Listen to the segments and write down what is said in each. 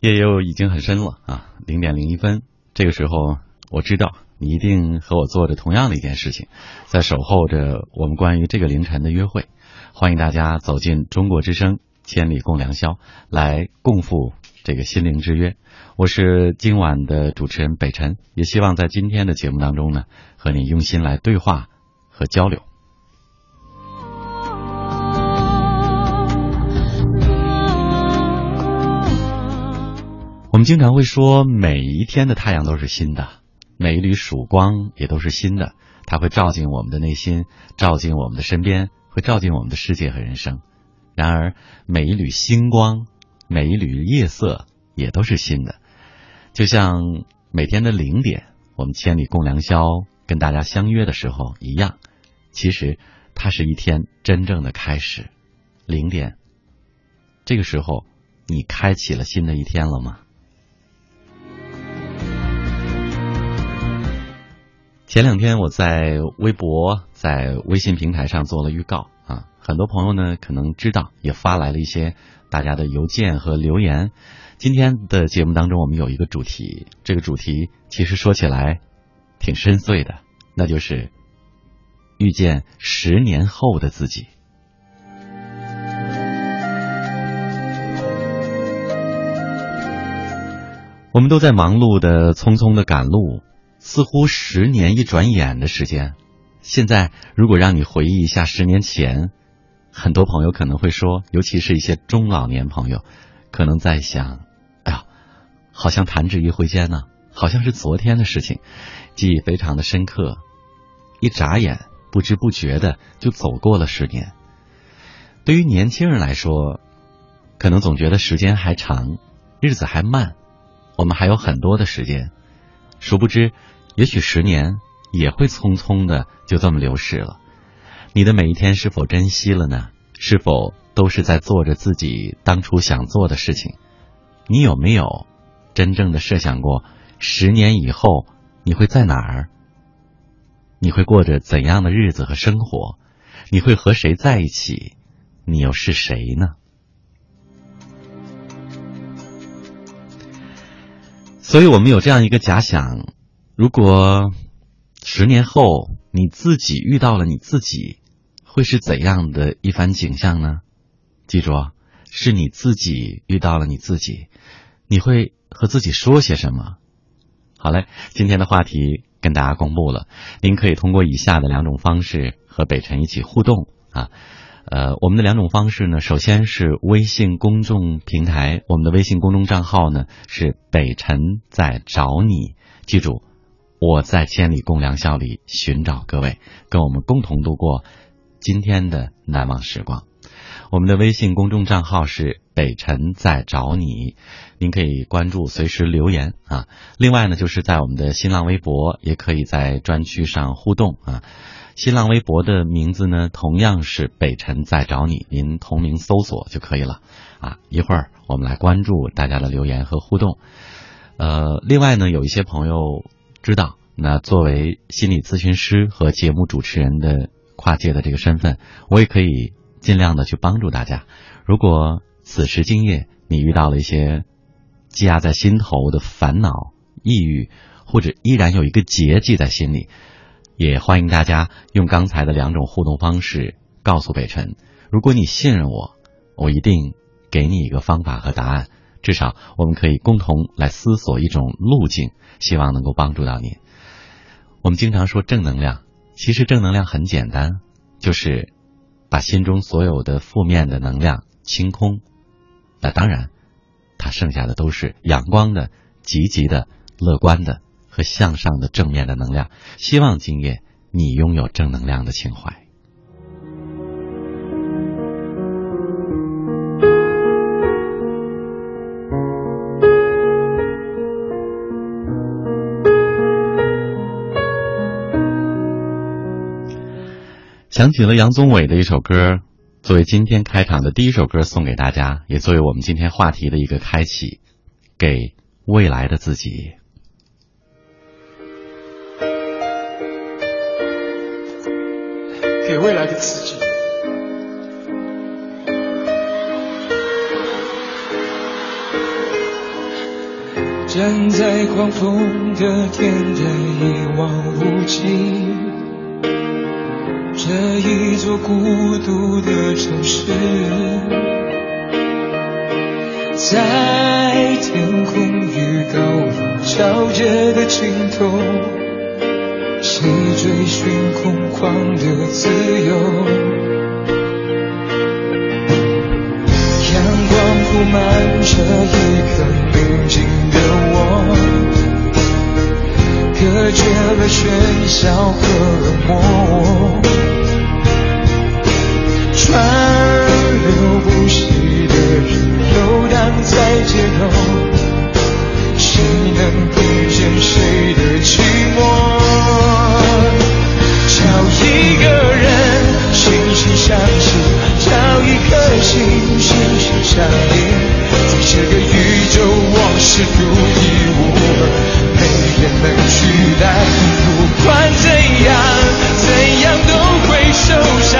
夜又已经很深了啊，零点零一分。这个时候，我知道你一定和我做着同样的一件事情，在守候着我们关于这个凌晨的约会。欢迎大家走进中国之声，千里共良宵，来共赴这个心灵之约。我是今晚的主持人北辰，也希望在今天的节目当中呢，和你用心来对话和交流。我们经常会说，每一天的太阳都是新的，每一缕曙光也都是新的，它会照进我们的内心，照进我们的身边，会照进我们的世界和人生。然而，每一缕星光，每一缕夜色也都是新的，就像每天的零点，我们千里共良宵跟大家相约的时候一样。其实，它是一天真正的开始。零点，这个时候，你开启了新的一天了吗？前两天我在微博、在微信平台上做了预告啊，很多朋友呢可能知道，也发来了一些大家的邮件和留言。今天的节目当中，我们有一个主题，这个主题其实说起来挺深邃的，那就是遇见十年后的自己。我们都在忙碌的、匆匆的赶路。似乎十年一转眼的时间，现在如果让你回忆一下十年前，很多朋友可能会说，尤其是一些中老年朋友，可能在想：哎呀，好像弹指一挥间呢，好像是昨天的事情，记忆非常的深刻，一眨眼不知不觉的就走过了十年。对于年轻人来说，可能总觉得时间还长，日子还慢，我们还有很多的时间，殊不知。也许十年也会匆匆的就这么流逝了，你的每一天是否珍惜了呢？是否都是在做着自己当初想做的事情？你有没有真正的设想过十年以后你会在哪儿？你会过着怎样的日子和生活？你会和谁在一起？你又是谁呢？所以我们有这样一个假想。如果十年后你自己遇到了你自己，会是怎样的一番景象呢？记住啊，是你自己遇到了你自己，你会和自己说些什么？好嘞，今天的话题跟大家公布了，您可以通过以下的两种方式和北辰一起互动啊。呃，我们的两种方式呢，首先是微信公众平台，我们的微信公众账号呢是北辰在找你，记住。我在千里共良宵里寻找各位，跟我们共同度过今天的难忘时光。我们的微信公众账号是北辰在找你，您可以关注，随时留言啊。另外呢，就是在我们的新浪微博，也可以在专区上互动啊。新浪微博的名字呢，同样是北辰在找你，您同名搜索就可以了啊。一会儿我们来关注大家的留言和互动。呃，另外呢，有一些朋友。知道，那作为心理咨询师和节目主持人的跨界的这个身份，我也可以尽量的去帮助大家。如果此时今夜你遇到了一些积压在心头的烦恼、抑郁，或者依然有一个结记在心里，也欢迎大家用刚才的两种互动方式告诉北辰。如果你信任我，我一定给你一个方法和答案。至少我们可以共同来思索一种路径，希望能够帮助到你。我们经常说正能量，其实正能量很简单，就是把心中所有的负面的能量清空。那当然，它剩下的都是阳光的、积极的、乐观的和向上的正面的能量。希望今夜你拥有正能量的情怀。想起了杨宗纬的一首歌，作为今天开场的第一首歌送给大家，也作为我们今天话题的一个开启，给未来的自己，给未来的自己。站在狂风的天台一望无际，这一座孤独的城市，在天空与高楼交接的尽头，谁追寻空旷的自由？阳光铺满这一刻宁静的我，隔绝了喧嚣和冷漠，川流不息的人游荡在街头，谁能听见谁的寂寞？找一个人惺惺相惜，找一颗心心心相印，在这个宇宙我是独一无二，没人能取代。不管怎样，怎样都会受伤，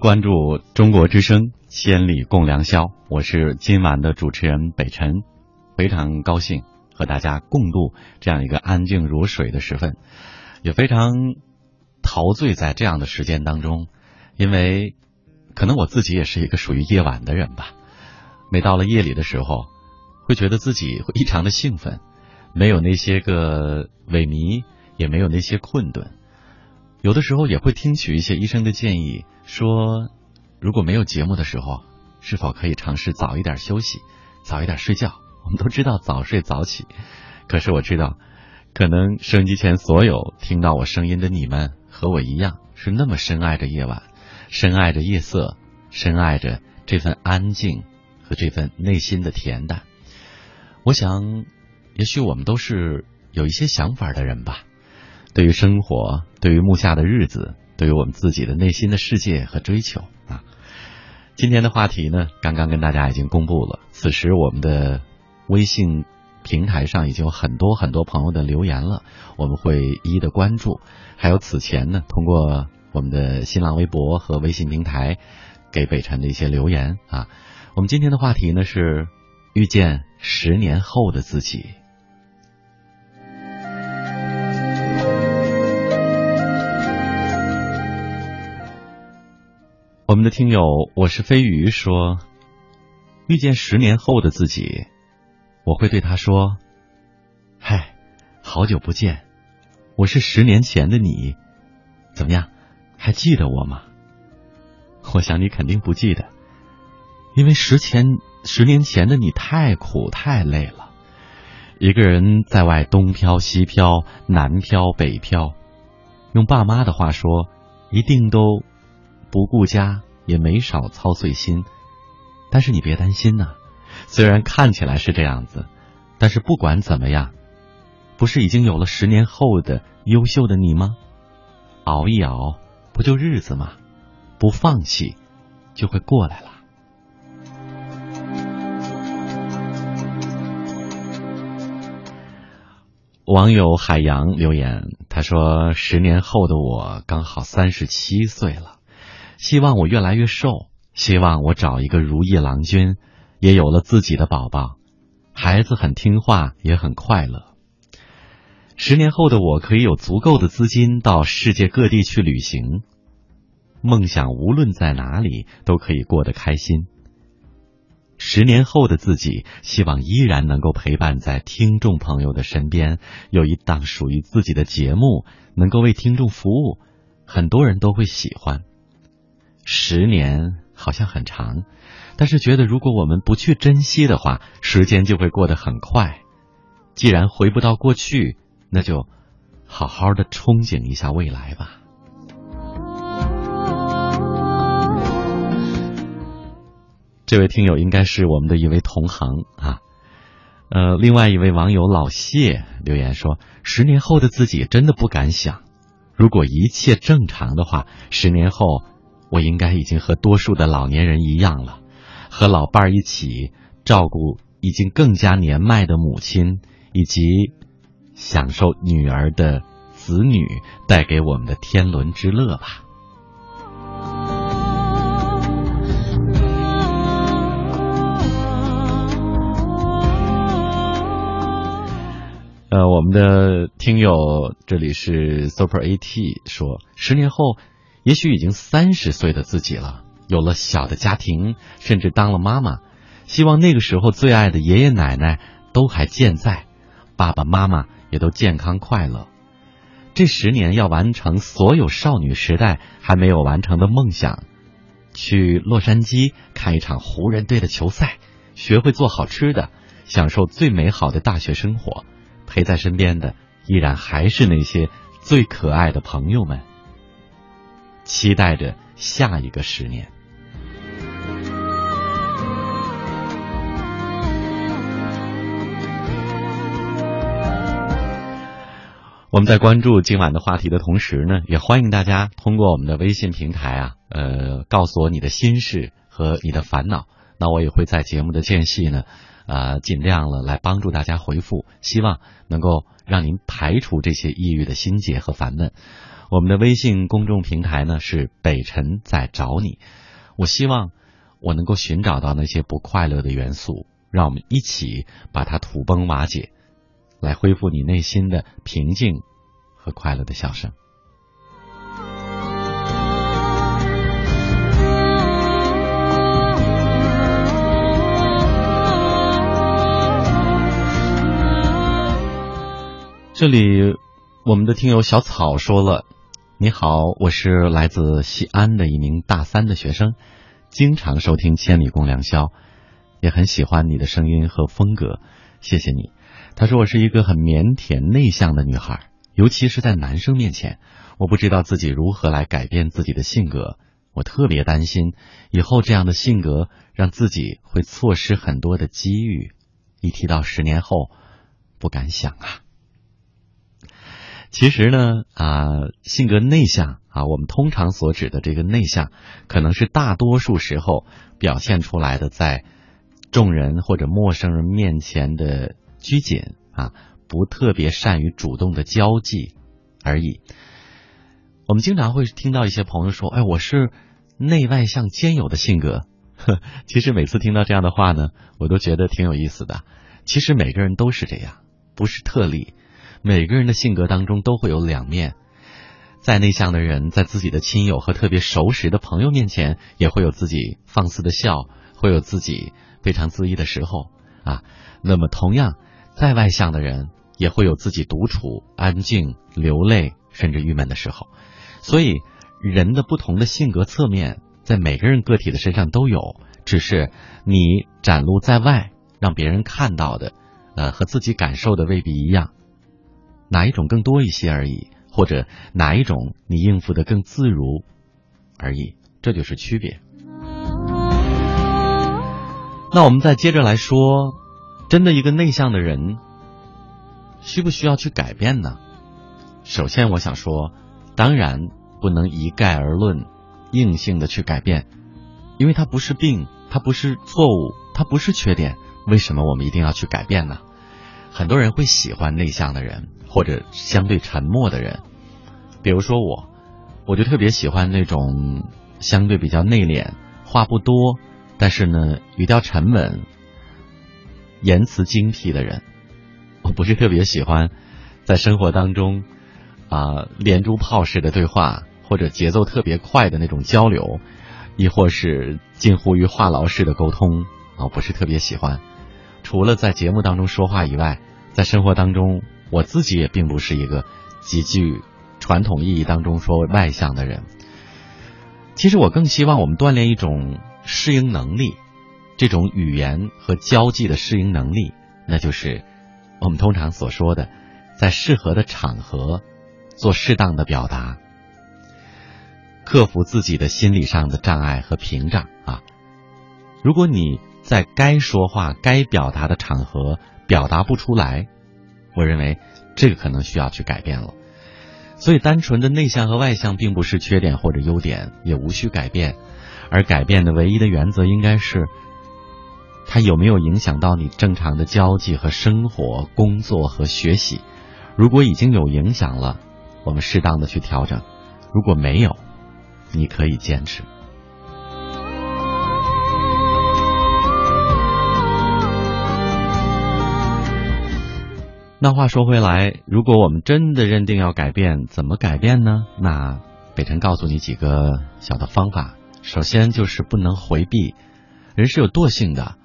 关注中国之声《千里共良宵》，我是今晚的主持人北辰，非常高兴和大家共度这样一个安静如水的时分，也非常陶醉在这样的时间当中，因为可能我自己也是一个属于夜晚的人吧，每到了夜里的时候，会觉得自己会异常的兴奋，没有那些个萎靡，也没有那些困顿。有的时候也会听取一些医生的建议，说如果没有节目的时候，是否可以尝试早一点休息，早一点睡觉？我们都知道早睡早起，可是我知道，可能收音机前所有听到我声音的你们和我一样，是那么深爱着夜晚，深爱着夜色，深爱着这份安静和这份内心的恬淡。我想，也许我们都是有一些想法的人吧。对于生活，对于目下的日子，对于我们自己的内心的世界和追求啊。今天的话题呢，刚刚跟大家已经公布了。此时我们的微信平台上已经有很多很多朋友的留言了，我们会一一的关注。还有此前呢，通过我们的新浪微博和微信平台给北辰的一些留言啊。我们今天的话题呢是遇见十年后的自己。我们的听友我是飞鱼说，遇见十年后的自己，我会对他说：“嗨，好久不见，我是十年前的你，怎么样，还记得我吗？”我想你肯定不记得，因为十前十年前的你太苦太累了，一个人在外东飘西飘，南飘北飘，用爸妈的话说，一定都。不顾家，也没少操碎心，但是你别担心呐，虽然看起来是这样子，但是不管怎么样，不是已经有了十年后的优秀的你吗？熬一熬，不就日子吗？不放弃，就会过来了。网友海洋留言，他说：“十年后的我刚好三十七岁了。”希望我越来越瘦，希望我找一个如意郎君，也有了自己的宝宝，孩子很听话，也很快乐。十年后的我可以有足够的资金到世界各地去旅行，梦想无论在哪里都可以过得开心。十年后的自己，希望依然能够陪伴在听众朋友的身边，有一档属于自己的节目，能够为听众服务，很多人都会喜欢。十年好像很长，但是觉得如果我们不去珍惜的话，时间就会过得很快。既然回不到过去，那就好好的憧憬一下未来吧。这位听友应该是我们的一位同行啊。呃，另外一位网友老谢留言说：“十年后的自己真的不敢想，如果一切正常的话，十年后。”我应该已经和多数的老年人一样了，和老伴儿一起照顾已经更加年迈的母亲，以及享受女儿的子女带给我们的天伦之乐吧。呃，我们的听友这里是 Super AT 说，十年后。也许已经三十岁的自己了，有了小的家庭，甚至当了妈妈。希望那个时候最爱的爷爷奶奶都还健在，爸爸妈妈也都健康快乐。这十年要完成所有少女时代还没有完成的梦想：去洛杉矶看一场湖人队的球赛，学会做好吃的，享受最美好的大学生活。陪在身边的依然还是那些最可爱的朋友们。期待着下一个十年。我们在关注今晚的话题的同时呢，也欢迎大家通过我们的微信平台啊，呃，告诉我你的心事和你的烦恼。那我也会在节目的间隙呢，啊，尽量了来帮助大家回复，希望能够让您排除这些抑郁的心结和烦闷。我们的微信公众平台呢是北辰在找你，我希望我能够寻找到那些不快乐的元素，让我们一起把它土崩瓦解，来恢复你内心的平静和快乐的笑声。这里我们的听友小草说了。你好，我是来自西安的一名大三的学生，经常收听《千里共良宵》，也很喜欢你的声音和风格，谢谢你。他说我是一个很腼腆内向的女孩，尤其是在男生面前，我不知道自己如何来改变自己的性格，我特别担心以后这样的性格让自己会错失很多的机遇。一提到十年后，不敢想啊。其实呢，啊，性格内向啊，我们通常所指的这个内向，可能是大多数时候表现出来的在众人或者陌生人面前的拘谨啊，不特别善于主动的交际而已。我们经常会听到一些朋友说：“哎，我是内外向兼有的性格。”呵，其实每次听到这样的话呢，我都觉得挺有意思的。其实每个人都是这样，不是特例。每个人的性格当中都会有两面。再内向的人，在自己的亲友和特别熟识的朋友面前，也会有自己放肆的笑，会有自己非常恣意的时候啊。那么，同样，再外向的人，也会有自己独处、安静、流泪，甚至郁闷的时候。所以，人的不同的性格侧面。在每个人个体的身上都有，只是你展露在外，让别人看到的，呃，和自己感受的未必一样，哪一种更多一些而已，或者哪一种你应付的更自如而已，这就是区别。那我们再接着来说，真的一个内向的人，需不需要去改变呢？首先，我想说，当然不能一概而论。硬性的去改变，因为它不是病，它不是错误，它不是缺点。为什么我们一定要去改变呢？很多人会喜欢内向的人，或者相对沉默的人。比如说我，我就特别喜欢那种相对比较内敛、话不多，但是呢语调沉稳、言辞精辟的人。我不是特别喜欢在生活当中啊连珠炮式的对话。或者节奏特别快的那种交流，亦或是近乎于话痨式的沟通啊，不是特别喜欢。除了在节目当中说话以外，在生活当中，我自己也并不是一个极具传统意义当中说外向的人。其实我更希望我们锻炼一种适应能力，这种语言和交际的适应能力，那就是我们通常所说的，在适合的场合做适当的表达。克服自己的心理上的障碍和屏障啊！如果你在该说话、该表达的场合表达不出来，我认为这个可能需要去改变了。所以，单纯的内向和外向并不是缺点或者优点，也无需改变。而改变的唯一的原则应该是，它有没有影响到你正常的交际和生活、工作和学习。如果已经有影响了，我们适当的去调整；如果没有，你可以坚持。那话说回来，如果我们真的认定要改变，怎么改变呢？那北辰告诉你几个小的方法。首先就是不能回避，人是有惰性的，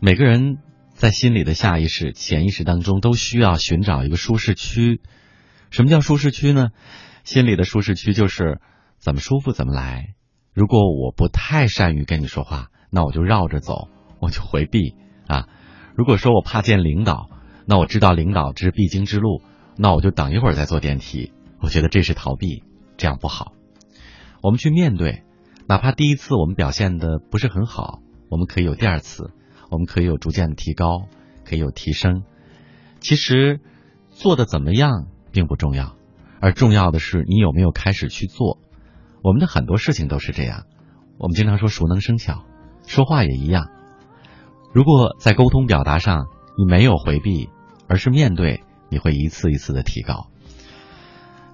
每个人在心里的下意识、潜意识当中都需要寻找一个舒适区。什么叫舒适区呢？心里的舒适区就是。怎么舒服怎么来。如果我不太善于跟你说话，那我就绕着走，我就回避啊。如果说我怕见领导，那我知道领导是必经之路，那我就等一会儿再坐电梯。我觉得这是逃避，这样不好。我们去面对，哪怕第一次我们表现的不是很好，我们可以有第二次，我们可以有逐渐的提高，可以有提升。其实做的怎么样并不重要，而重要的是你有没有开始去做。我们的很多事情都是这样，我们经常说熟能生巧，说话也一样。如果在沟通表达上你没有回避，而是面对，你会一次一次的提高。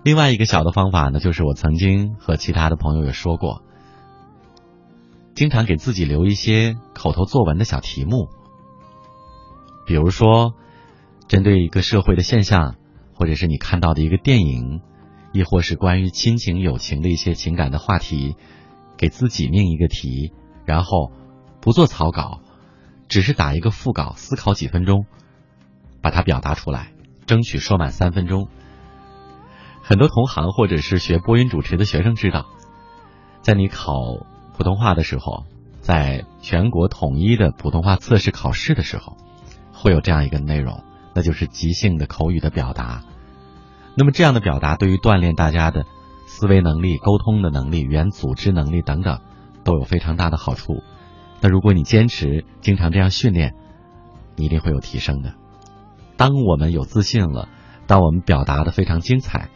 另外一个小的方法呢，就是我曾经和其他的朋友也说过，经常给自己留一些口头作文的小题目，比如说针对一个社会的现象，或者是你看到的一个电影。亦或是关于亲情、友情的一些情感的话题，给自己命一个题，然后不做草稿，只是打一个副稿，思考几分钟，把它表达出来，争取说满三分钟。很多同行或者是学播音主持的学生知道，在你考普通话的时候，在全国统一的普通话测试考试的时候，会有这样一个内容，那就是即兴的口语的表达。那么这样的表达对于锻炼大家的思维能力、沟通的能力、语言组织能力等等，都有非常大的好处。那如果你坚持经常这样训练，你一定会有提升的。当我们有自信了，当我们表达的非常精彩，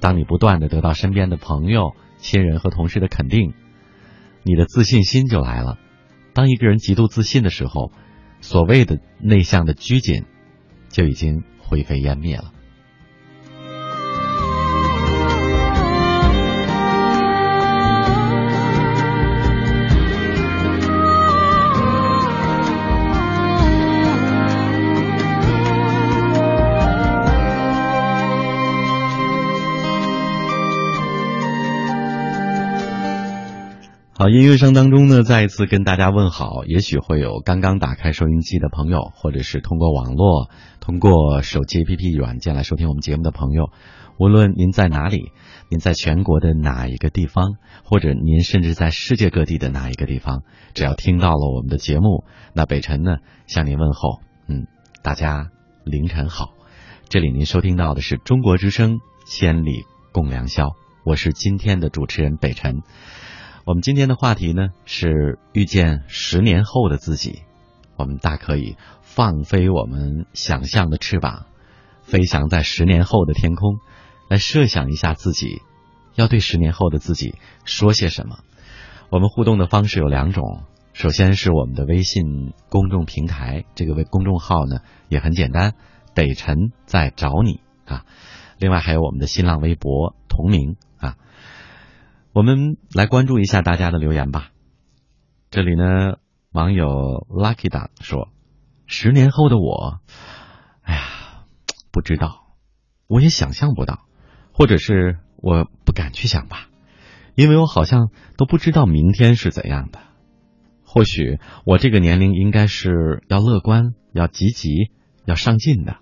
当你不断的得到身边的朋友、亲人和同事的肯定，你的自信心就来了。当一个人极度自信的时候，所谓的内向的拘谨就已经灰飞烟灭了。好，音乐声当中呢，再一次跟大家问好。也许会有刚刚打开收音机的朋友，或者是通过网络、通过手机 APP 软件来收听我们节目的朋友。无论您在哪里，您在全国的哪一个地方，或者您甚至在世界各地的哪一个地方，只要听到了我们的节目，那北辰呢向您问候。嗯，大家凌晨好。这里您收听到的是中国之声《千里共良宵》，我是今天的主持人北辰。我们今天的话题呢是遇见十年后的自己，我们大可以放飞我们想象的翅膀，飞翔在十年后的天空，来设想一下自己要对十年后的自己说些什么。我们互动的方式有两种，首先是我们的微信公众平台，这个微公众号呢也很简单，北辰在找你啊。另外还有我们的新浪微博同名。我们来关注一下大家的留言吧。这里呢，网友 Lucky 党说：“十年后的我，哎呀，不知道，我也想象不到，或者是我不敢去想吧，因为我好像都不知道明天是怎样的。或许我这个年龄应该是要乐观、要积极、要上进的，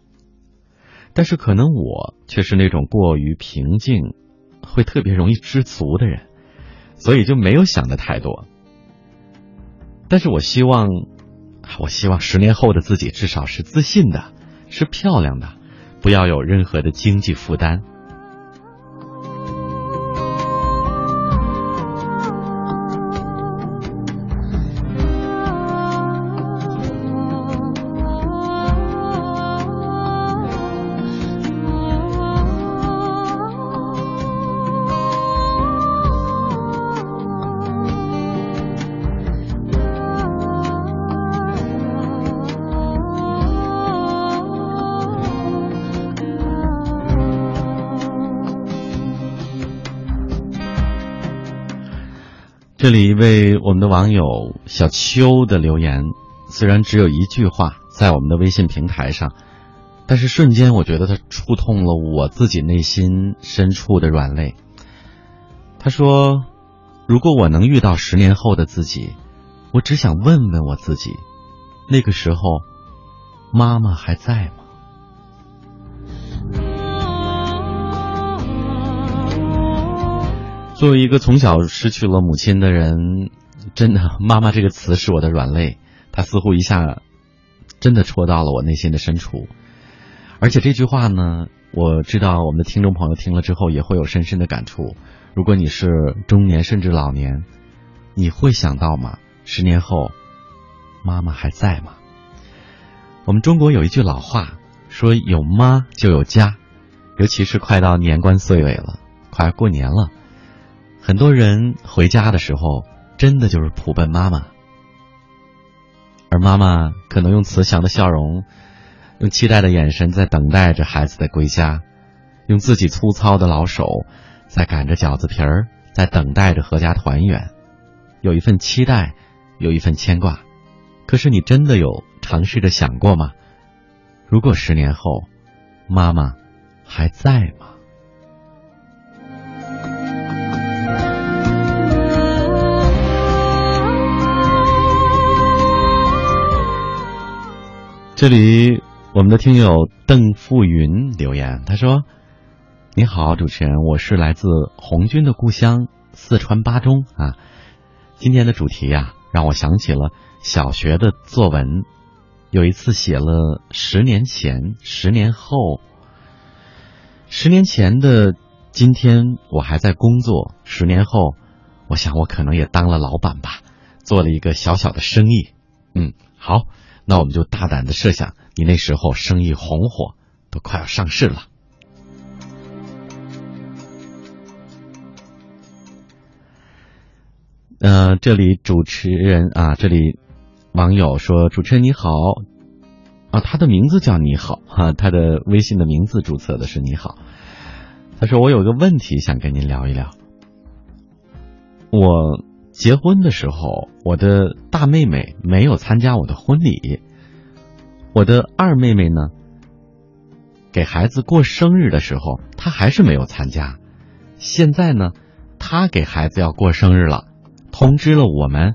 但是可能我却是那种过于平静。”会特别容易知足的人，所以就没有想的太多。但是我希望，我希望十年后的自己至少是自信的，是漂亮的，不要有任何的经济负担。这里一位我们的网友小邱的留言，虽然只有一句话在我们的微信平台上，但是瞬间我觉得他触痛了我自己内心深处的软肋。他说：“如果我能遇到十年后的自己，我只想问问我自己，那个时候妈妈还在吗？”作为一个从小失去了母亲的人，真的“妈妈”这个词是我的软肋，它似乎一下真的戳到了我内心的深处。而且这句话呢，我知道我们的听众朋友听了之后也会有深深的感触。如果你是中年甚至老年，你会想到吗？十年后，妈妈还在吗？我们中国有一句老话说：“有妈就有家”，尤其是快到年关岁尾了，快过年了。很多人回家的时候，真的就是普奔妈妈，而妈妈可能用慈祥的笑容，用期待的眼神在等待着孩子的归家，用自己粗糙的老手在擀着饺子皮儿，在等待着阖家团圆，有一份期待，有一份牵挂。可是你真的有尝试着想过吗？如果十年后，妈妈还在吗？这里，我们的听友邓富云留言，他说：“你好，主持人，我是来自红军的故乡四川巴中啊。今天的主题呀，让我想起了小学的作文，有一次写了十年前、十年后。十年前的今天，我还在工作；十年后，我想我可能也当了老板吧，做了一个小小的生意。嗯，好。”那我们就大胆的设想你那时候生意红火都快要上市了。嗯这里主持人啊这里网友说主持人你好。啊他的名字叫你好哈他的微信的名字注册的是你好。他说我有个问题想跟您聊一聊。我结婚的时候，我的大妹妹没有参加我的婚礼，我的二妹妹呢，给孩子过生日的时候，她还是没有参加。现在呢，她给孩子要过生日了，通知了我们。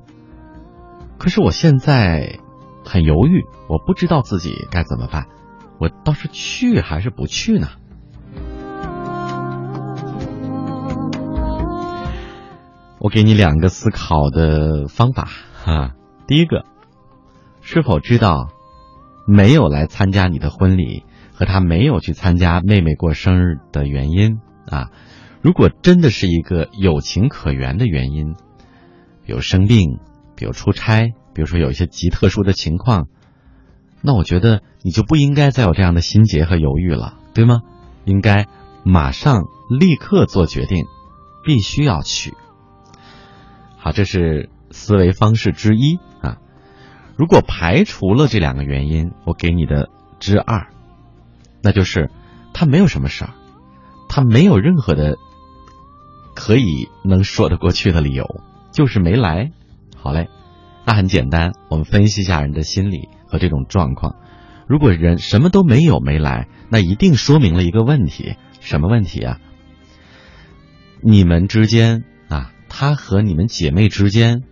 可是我现在很犹豫，我不知道自己该怎么办，我倒是去还是不去呢？我给你两个思考的方法哈。第一个，是否知道没有来参加你的婚礼和他没有去参加妹妹过生日的原因啊？如果真的是一个有情可原的原因，比如生病，比如出差，比如说有一些极特殊的情况，那我觉得你就不应该再有这样的心结和犹豫了，对吗？应该马上立刻做决定，必须要去。好，这是思维方式之一啊。如果排除了这两个原因，我给你的之二，那就是他没有什么事儿，他没有任何的可以能说得过去的理由，就是没来。好嘞，那很简单，我们分析一下人的心理和这种状况。如果人什么都没有没来，那一定说明了一个问题，什么问题啊？你们之间。他和你们姐妹之间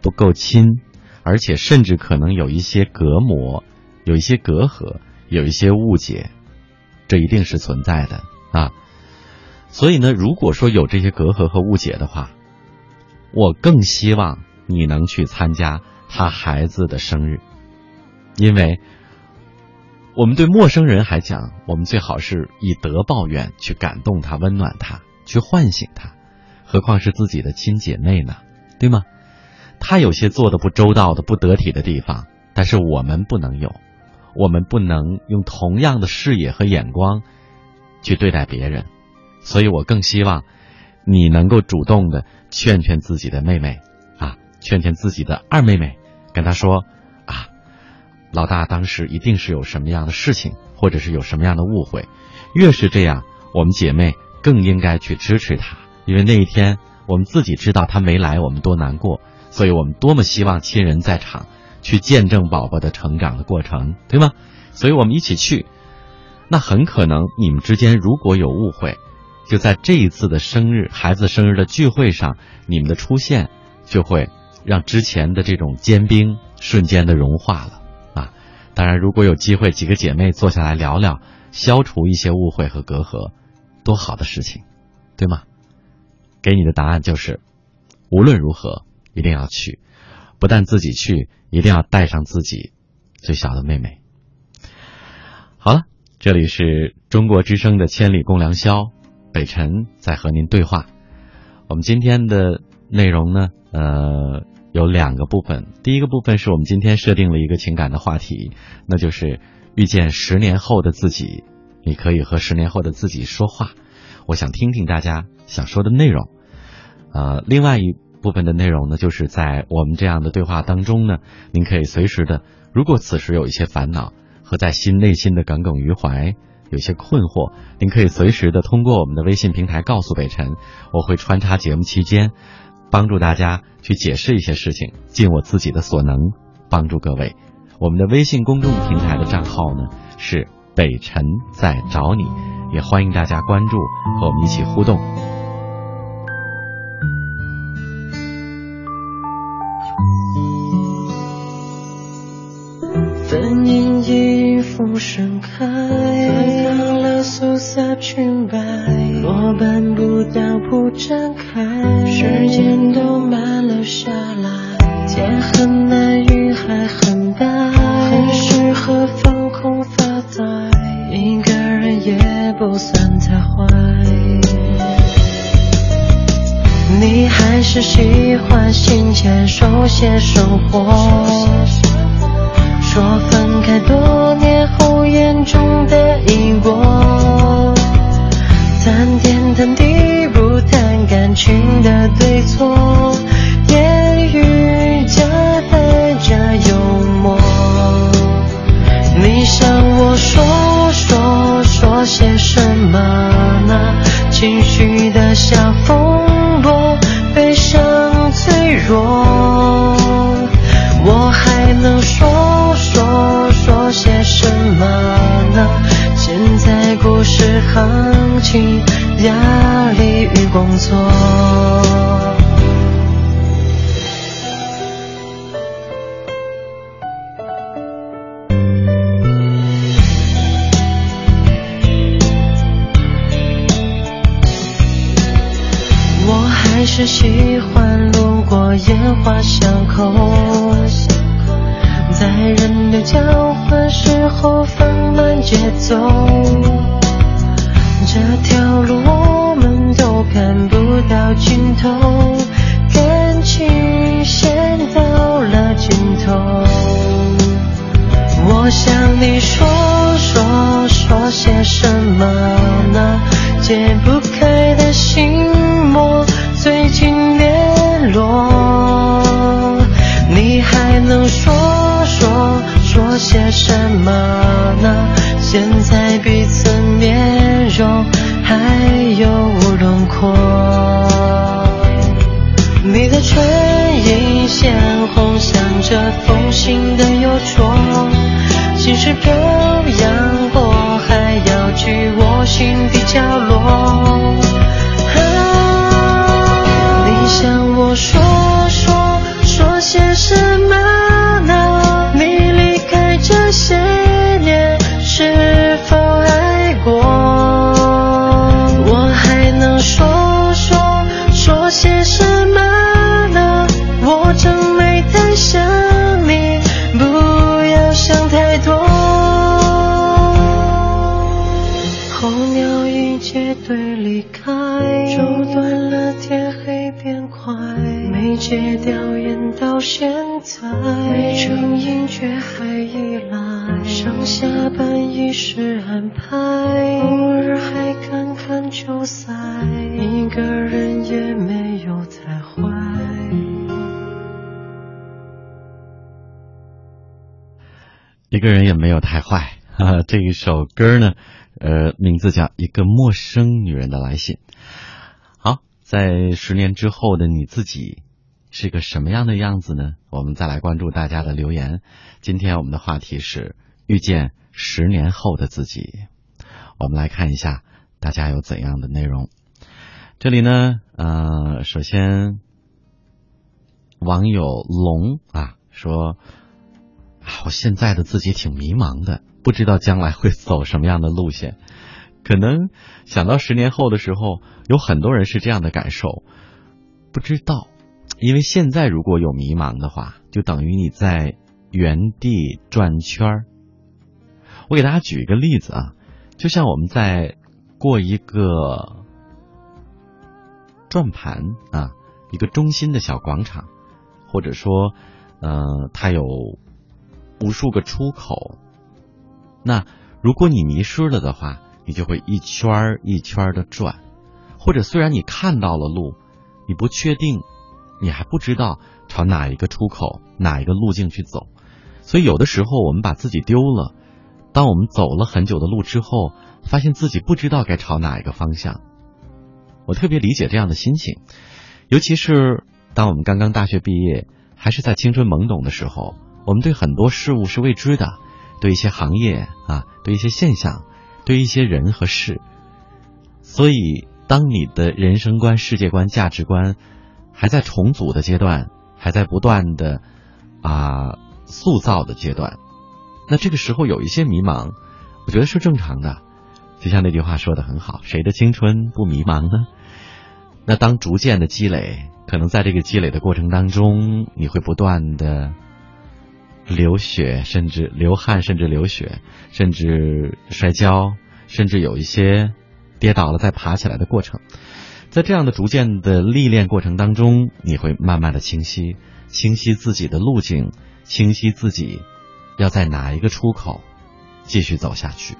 不够亲，而且甚至可能有一些隔膜，有一些隔阂，有一些误解，这一定是存在的啊。所以呢，如果说有这些隔阂和误解的话，我更希望你能去参加他孩子的生日，因为我们对陌生人还讲，我们最好是以德报怨，去感动他，温暖他，去唤醒他。何况是自己的亲姐妹呢，对吗？她有些做的不周到的、不得体的地方，但是我们不能有，我们不能用同样的视野和眼光去对待别人。所以我更希望你能够主动的劝劝自己的妹妹啊，劝劝自己的二妹妹，跟她说啊，老大当时一定是有什么样的事情，或者是有什么样的误会。越是这样，我们姐妹更应该去支持她。因为那一天，我们自己知道他没来，我们多难过，所以我们多么希望亲人在场，去见证宝宝的成长的过程，对吗？所以我们一起去。那很可能你们之间如果有误会，就在这一次的生日孩子生日的聚会上，你们的出现就会让之前的这种坚冰瞬间的融化了啊！当然，如果有机会几个姐妹坐下来聊聊，消除一些误会和隔阂，多好的事情，对吗？给你的答案就是，无论如何一定要去，不但自己去，一定要带上自己最小的妹妹。好了，这里是中国之声的《千里共良宵》，北辰在和您对话。我们今天的内容呢，呃，有两个部分。第一个部分是我们今天设定了一个情感的话题，那就是遇见十年后的自己，你可以和十年后的自己说话。我想听听大家想说的内容，呃，另外一部分的内容呢，就是在我们这样的对话当中呢，您可以随时的，如果此时有一些烦恼和在心内心的耿耿于怀，有些困惑，您可以随时的通过我们的微信平台告诉北辰，我会穿插节目期间帮助大家去解释一些事情，尽我自己的所能帮助各位。我们的微信公众平台的账号呢是北辰在找你。也欢迎大家关注和我们一起互动。粉烟已风盛开，芬芳了素色裙摆，落斑不到不展开，时间都慢了下来，天很蓝，云还很白，很适合放空一个人也不算太坏。你还是喜欢信牵手写生活。说分开多年后眼中的因果，谈天谈地不谈感情的对错，说说说些什么呢？情绪的小风波悲伤脆弱我还能说说说些什么呢？现在故事行情压力与工作。只喜欢路过烟花巷口，在人流交换时候放慢节奏。这条路我们都看不到尽头，感情线到了尽头。我想你说说说些什么呢？解不开的心魔。一首歌呢，呃，名字叫《一个陌生女人的来信》。好在十年之后的你自己是个什么样的样子呢？我们再来关注大家的留言。今天我们的话题是遇见十年后的自己。我们来看一下大家有怎样的内容。这里呢，呃，首先网友龙啊说，我现在的自己挺迷茫的，不知道将来会走什么样的路线。可能想到十年后的时候，有很多人是这样的感受，不知道，因为现在如果有迷茫的话，就等于你在原地转圈儿。我给大家举一个例子啊，就像我们在过一个转盘啊，一个中心的小广场，或者说，呃，它有无数个出口，那如果你迷失了的话。你就会一圈儿一圈儿的转，或者虽然你看到了路，你不确定，你还不知道朝哪一个出口、哪一个路径去走，所以有的时候我们把自己丢了。当我们走了很久的路之后，发现自己不知道该朝哪一个方向。我特别理解这样的心情，尤其是当我们刚刚大学毕业，还是在青春懵懂的时候，我们对很多事物是未知的，对一些行业啊，对一些现象。对一些人和事，所以当你的人生观、世界观、价值观还在重组的阶段，还在不断的啊塑造的阶段，那这个时候有一些迷茫，我觉得是正常的。就像那句话说的很好：“谁的青春不迷茫呢？”那当逐渐的积累，可能在这个积累的过程当中，你会不断的。流血，甚至流汗，甚至流血，甚至摔跤，甚至有一些跌倒了再爬起来的过程。在这样的逐渐的历练过程当中，你会慢慢的清晰，清晰自己的路径，清晰自己要在哪一个出口继续走下去。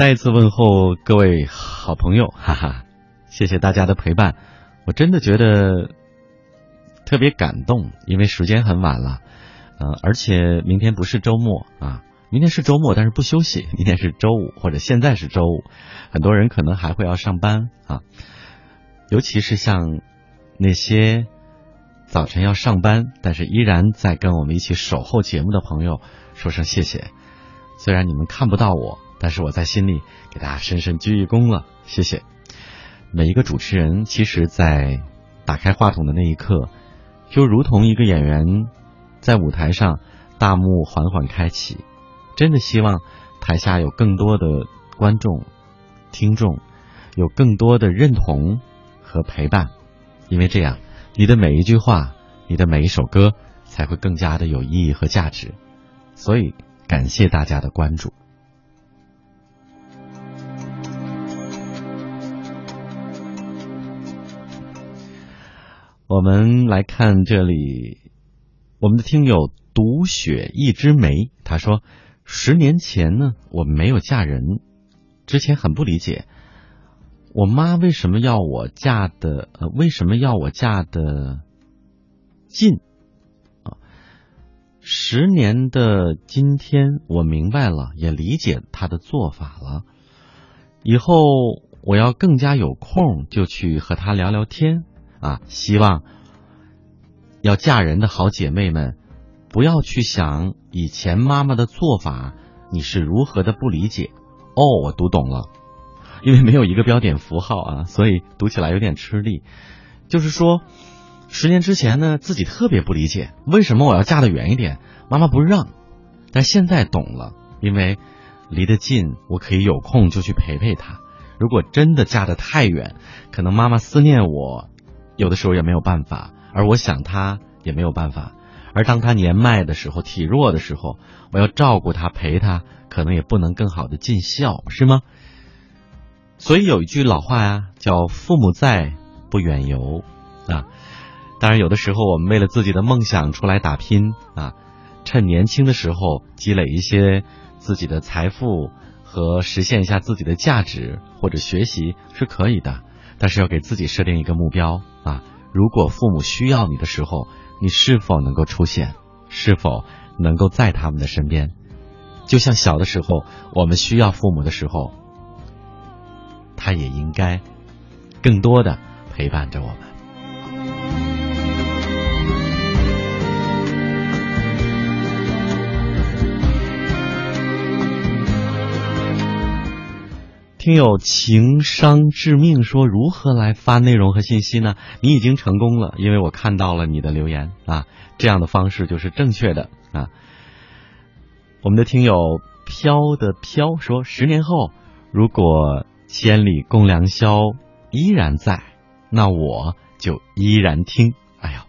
再一次问候各位好朋友，哈哈，谢谢大家的陪伴，我真的觉得特别感动，因为时间很晚了，呃，而且明天不是周末啊，明天是周末，但是不休息，明天是周五或者现在是周五，很多人可能还会要上班啊，尤其是像那些早晨要上班，但是依然在跟我们一起守候节目的朋友，说声谢谢。虽然你们看不到我，但是我在心里给大家深深鞠一躬了，谢谢。每一个主持人，其实，在打开话筒的那一刻，就如同一个演员在舞台上，大幕缓缓开启，真的希望台下有更多的观众、听众，有更多的认同和陪伴，因为这样，你的每一句话，你的每一首歌，才会更加的有意义和价值。所以。感谢大家的关注。我们来看这里，我们的听友独雪一枝梅，他说：十年前呢，我没有嫁人，之前很不理解，我妈为什么要我嫁的，呃，为什么要我嫁的近。十年的今天，我明白了，也理解他的做法了。以后我要更加有空，就去和他聊聊天啊！希望要嫁人的好姐妹们，不要去想以前妈妈的做法，你是如何的不理解。哦，我读懂了，因为没有一个标点符号啊，所以读起来有点吃力。就是说。十年之前呢，自己特别不理解为什么我要嫁得远一点，妈妈不让。但现在懂了，因为离得近，我可以有空就去陪陪她。如果真的嫁得太远，可能妈妈思念我，有的时候也没有办法，而我想他也没有办法。而当他年迈的时候，体弱的时候，我要照顾他陪他，可能也不能更好的尽孝，是吗？所以有一句老话呀，叫“父母在，不远游”啊。当然，有的时候我们为了自己的梦想出来打拼啊，趁年轻的时候积累一些自己的财富和实现一下自己的价值，或者学习是可以的。但是要给自己设定一个目标啊，如果父母需要你的时候，你是否能够出现？是否能够在他们的身边？就像小的时候我们需要父母的时候，他也应该更多的陪伴着我们。听友情商致命说如何来发内容和信息呢？你已经成功了，因为我看到了你的留言啊，这样的方式就是正确的啊。我们的听友飘的飘说，十年后如果千里共良宵依然在，那我就依然听。哎呦，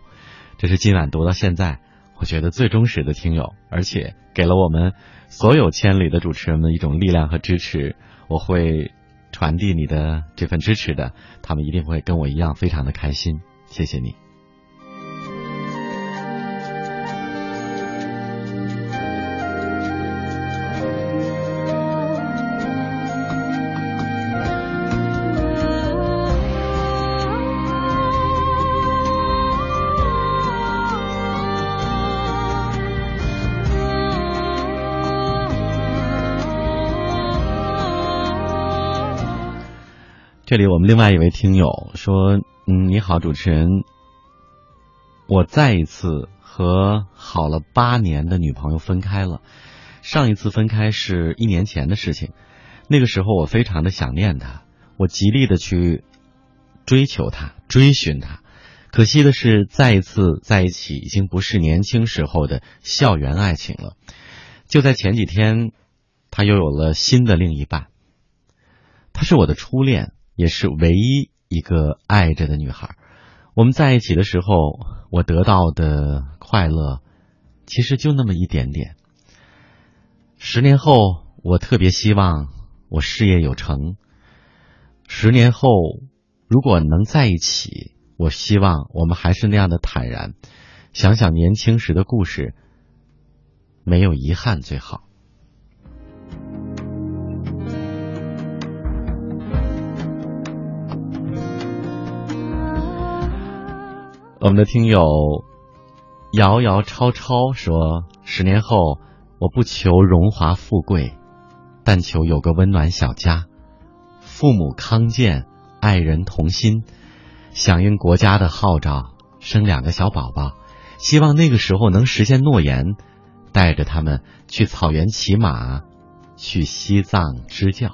这是今晚读到现在我觉得最忠实的听友，而且给了我们所有千里的主持人们一种力量和支持。我会传递你的这份支持的，他们一定会跟我一样非常的开心。谢谢你。这里我们另外一位听友说：“嗯，你好，主持人，我再一次和好了八年的女朋友分开了。上一次分开是一年前的事情，那个时候我非常的想念她，我极力的去追求她、追寻她。可惜的是，再一次在一起已经不是年轻时候的校园爱情了。就在前几天，她又有了新的另一半，她是我的初恋。”也是唯一一个爱着的女孩。我们在一起的时候，我得到的快乐其实就那么一点点。十年后，我特别希望我事业有成。十年后，如果能在一起，我希望我们还是那样的坦然。想想年轻时的故事，没有遗憾最好。我们的听友遥遥超超说：“十年后，我不求荣华富贵，但求有个温暖小家，父母康健，爱人同心，响应国家的号召，生两个小宝宝。希望那个时候能实现诺言，带着他们去草原骑马，去西藏支教。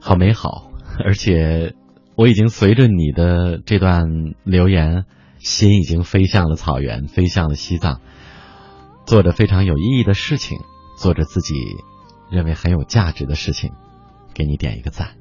好美好，而且。”我已经随着你的这段留言，心已经飞向了草原，飞向了西藏，做着非常有意义的事情，做着自己认为很有价值的事情，给你点一个赞。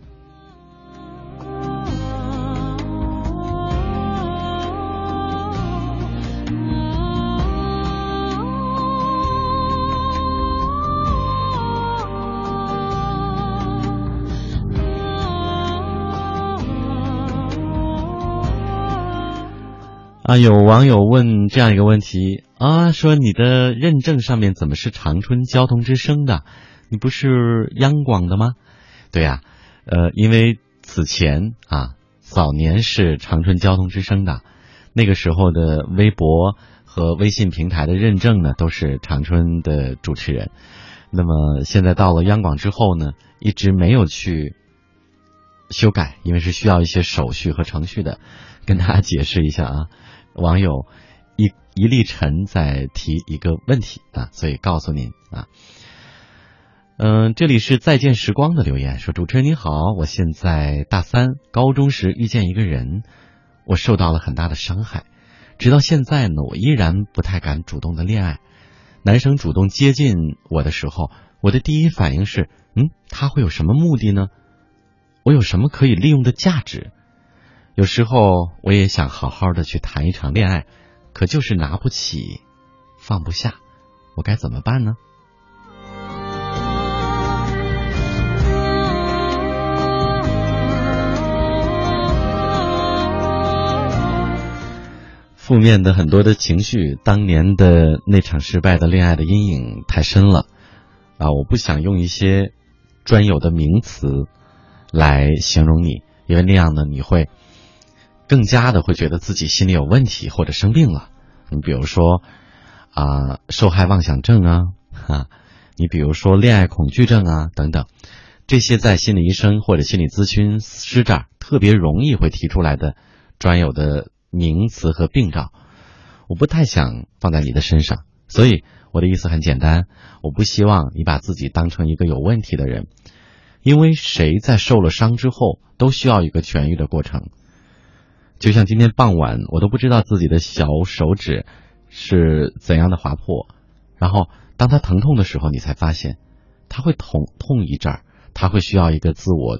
啊，有网友问这样一个问题啊，说你的认证上面怎么是长春交通之声的？你不是央广的吗？对呀，呃，因为此前啊，早年是长春交通之声的，那个时候的微博和微信平台的认证呢，都是长春的主持人。那么现在到了央广之后呢，一直没有去修改，因为是需要一些手续和程序的，跟大家解释一下啊。网友一一粒尘在提一个问题啊，所以告诉您啊，嗯，这里是再见时光的留言说：“主持人你好，我现在大三，高中时遇见一个人，我受到了很大的伤害，直到现在呢，我依然不太敢主动的恋爱。男生主动接近我的时候，我的第一反应是，嗯，他会有什么目的呢？我有什么可以利用的价值？”有时候我也想好好的去谈一场恋爱，可就是拿不起，放不下，我该怎么办呢？负面的很多的情绪，当年的那场失败的恋爱的阴影太深了，啊，我不想用一些专有的名词来形容你，因为那样呢，你会。更加的会觉得自己心里有问题或者生病了，你比如说啊受害妄想症啊，哈，你比如说恋爱恐惧症啊等等，这些在心理医生或者心理咨询师这儿特别容易会提出来的专有的名词和病兆，我不太想放在你的身上，所以我的意思很简单，我不希望你把自己当成一个有问题的人，因为谁在受了伤之后都需要一个痊愈的过程。就像今天傍晚，我都不知道自己的小手指是怎样的划破，然后当它疼痛的时候，你才发现它会痛痛一阵儿，它会需要一个自我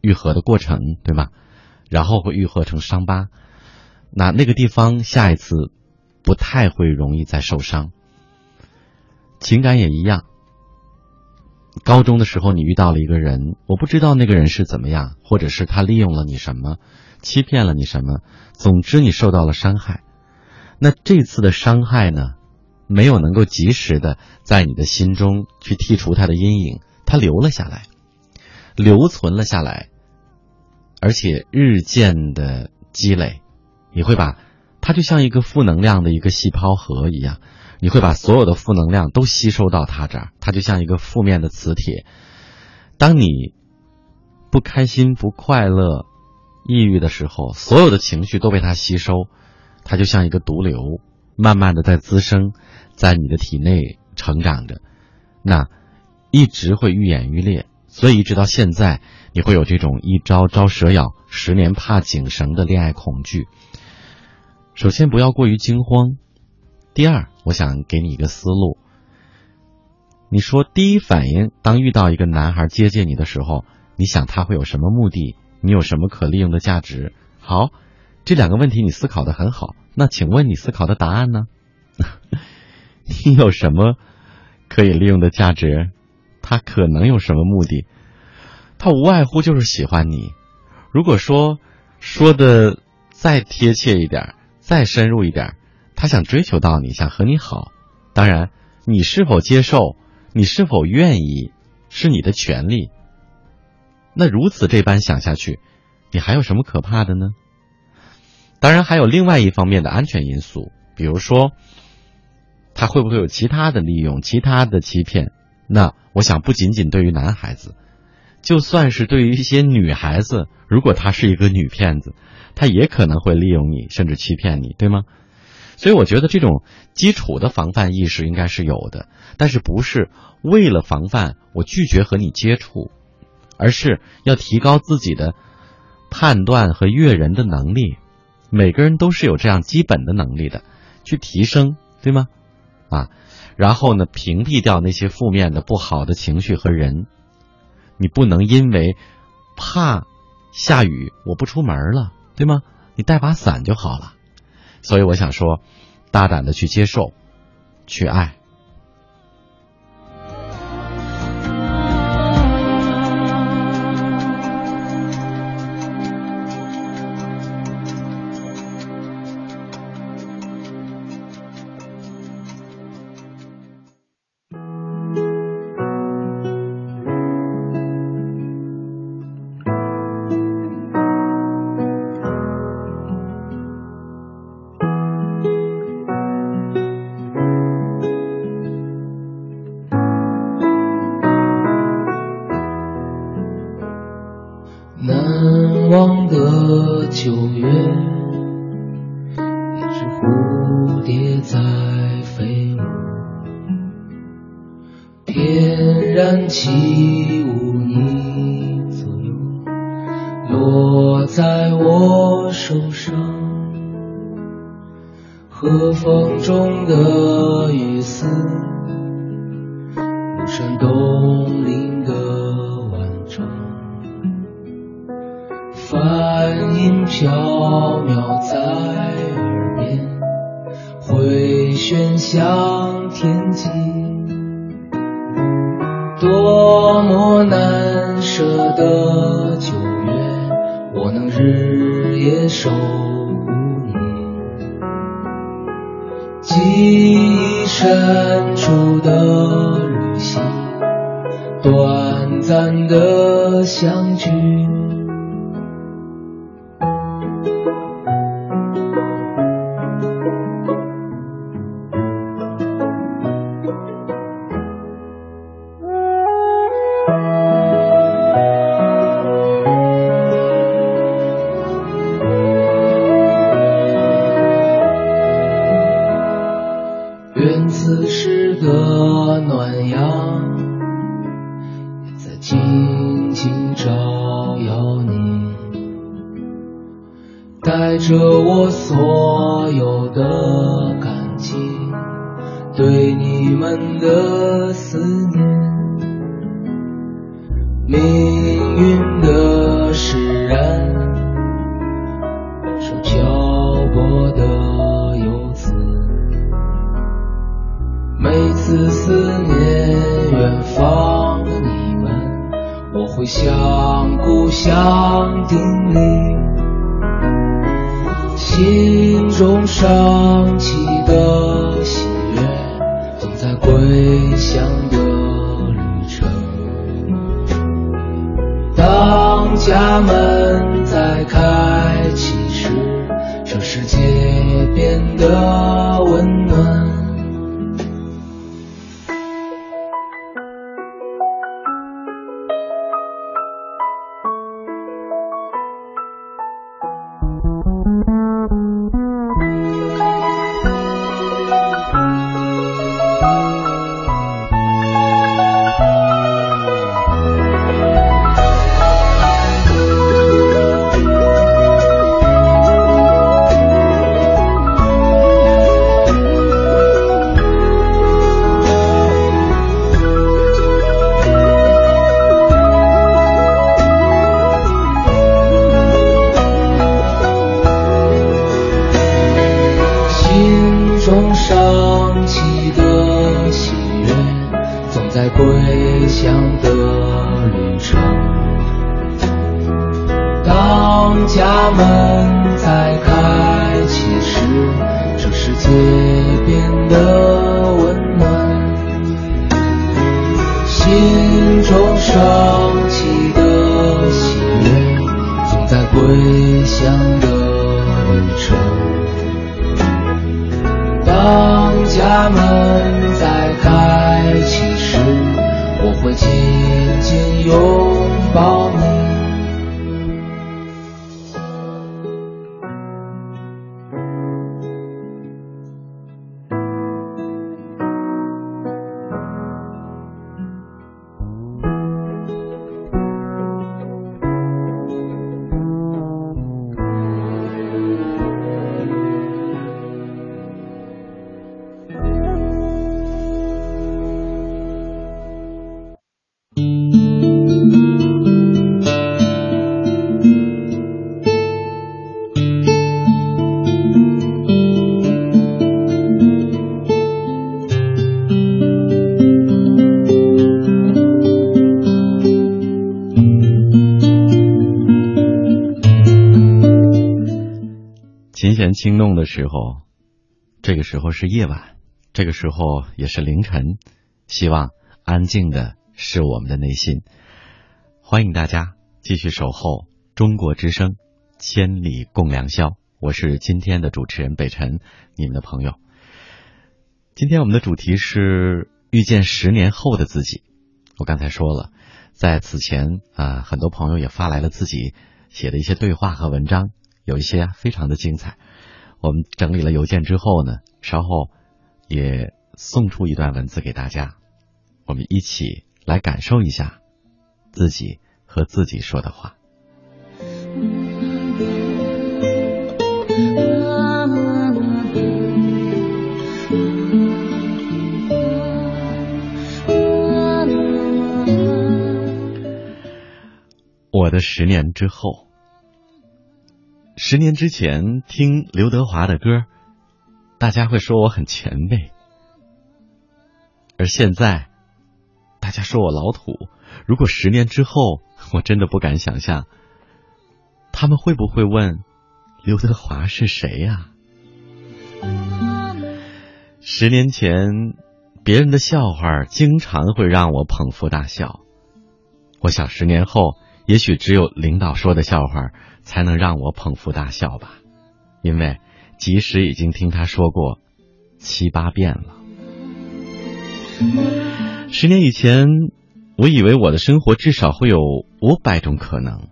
愈合的过程，对吗？然后会愈合成伤疤，那那个地方下一次不太会容易再受伤。情感也一样，高中的时候你遇到了一个人，我不知道那个人是怎么样，或者是他利用了你什么。欺骗了你什么？总之你受到了伤害，那这次的伤害呢，没有能够及时的在你的心中去剔除它的阴影，它留了下来，留存了下来，而且日渐的积累，你会把它就像一个负能量的一个细胞核一样，你会把所有的负能量都吸收到它这儿，它就像一个负面的磁铁，当你不开心不快乐。抑郁的时候，所有的情绪都被它吸收，它就像一个毒瘤，慢慢的在滋生，在你的体内成长着，那一直会愈演愈烈，所以一直到现在，你会有这种一朝招蛇咬，十年怕井绳的恋爱恐惧。首先不要过于惊慌，第二，我想给你一个思路。你说第一反应，当遇到一个男孩接近你的时候，你想他会有什么目的？你有什么可利用的价值？好，这两个问题你思考的很好。那请问你思考的答案呢？你有什么可以利用的价值？他可能有什么目的？他无外乎就是喜欢你。如果说说的再贴切一点，再深入一点，他想追求到你，想和你好。当然，你是否接受，你是否愿意，是你的权利。那如此这般想下去，你还有什么可怕的呢？当然还有另外一方面的安全因素，比如说他会不会有其他的利用、其他的欺骗？那我想不仅仅对于男孩子，就算是对于一些女孩子，如果她是一个女骗子，她也可能会利用你，甚至欺骗你，对吗？所以我觉得这种基础的防范意识应该是有的，但是不是为了防范我拒绝和你接触，而是要提高自己的判断和阅人的能力。每个人都是有这样基本的能力的，去提升，对吗？啊，然后呢，屏蔽掉那些负面的、不好的情绪和人。你不能因为怕下雨我不出门了，对吗？你带把伞就好了。所以我想说，大胆的去接受，去爱。每次思念远方的你们我会向故乡叮咛心中升起的喜悦总在归乡的旅程当家门再开启时这世界变得时候，这个时候是夜晚，这个时候也是凌晨。希望安静的是我们的内心。欢迎大家继续守候中国之声，千里共良宵。我是今天的主持人北辰，你们的朋友。今天我们的主题是遇见十年后的自己。我刚才说了，在此前啊，很多朋友也发来了自己写的一些对话和文章，有一些非常的精彩。我们整理了邮件之后呢，稍后也送出一段文字给大家，我们一起来感受一下自己和自己说的话。我的十年之后。十年之前听刘德华的歌，大家会说我很前辈；而现在，大家说我老土。如果十年之后，我真的不敢想象，他们会不会问刘德华是谁呀？十年前，别人的笑话经常会让我捧腹大笑。我想，十年后，也许只有领导说的笑话。才能让我捧腹大笑吧，因为即使已经听他说过七八遍了。十年以前，我以为我的生活至少会有五百种可能，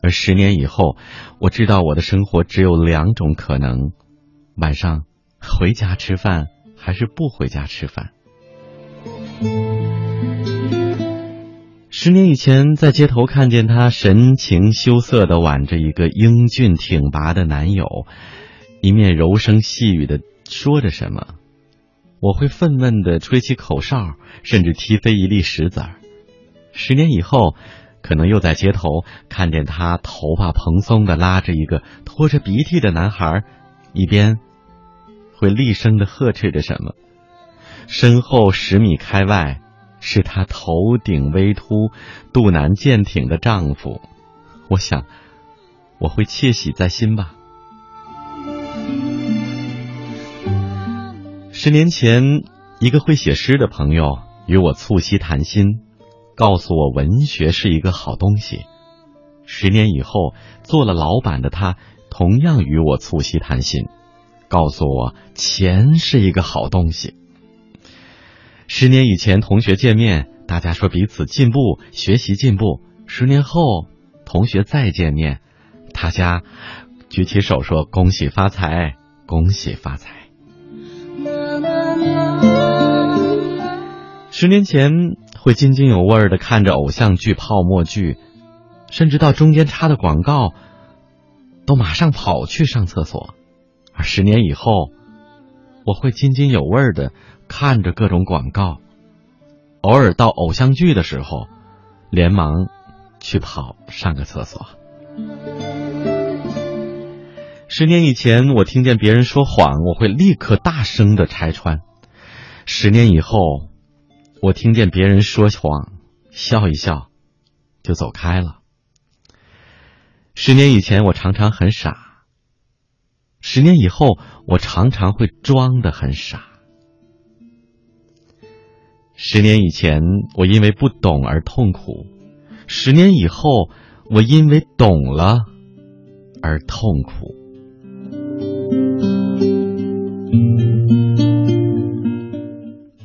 而十年以后，我知道我的生活只有两种可能：晚上回家吃饭，还是不回家吃饭。十年以前，在街头看见他神情羞涩的挽着一个英俊挺拔的男友，一面柔声细语的说着什么，我会愤懑的吹起口哨，甚至踢飞一粒石子儿。十年以后，可能又在街头看见他头发蓬松的拉着一个拖着鼻涕的男孩，一边会厉声的呵斥着什么，身后十米开外。是他头顶微秃、肚腩坚挺的丈夫，我想我会窃喜在心吧。十年前，一个会写诗的朋友与我促膝谈心，告诉我文学是一个好东西。十年以后，做了老板的他同样与我促膝谈心，告诉我钱是一个好东西。十年以前，同学见面，大家说彼此进步，学习进步。十年后，同学再见面，大家举起手说：“恭喜发财，恭喜发财。”十年前会津津有味的看着偶像剧、泡沫剧，甚至到中间插的广告，都马上跑去上厕所。而十年以后，我会津津有味的。看着各种广告，偶尔到偶像剧的时候，连忙去跑上个厕所。十年以前，我听见别人说谎，我会立刻大声的拆穿；十年以后，我听见别人说谎，笑一笑就走开了。十年以前，我常常很傻；十年以后，我常常会装的很傻。十年以前，我因为不懂而痛苦；十年以后，我因为懂了而痛苦。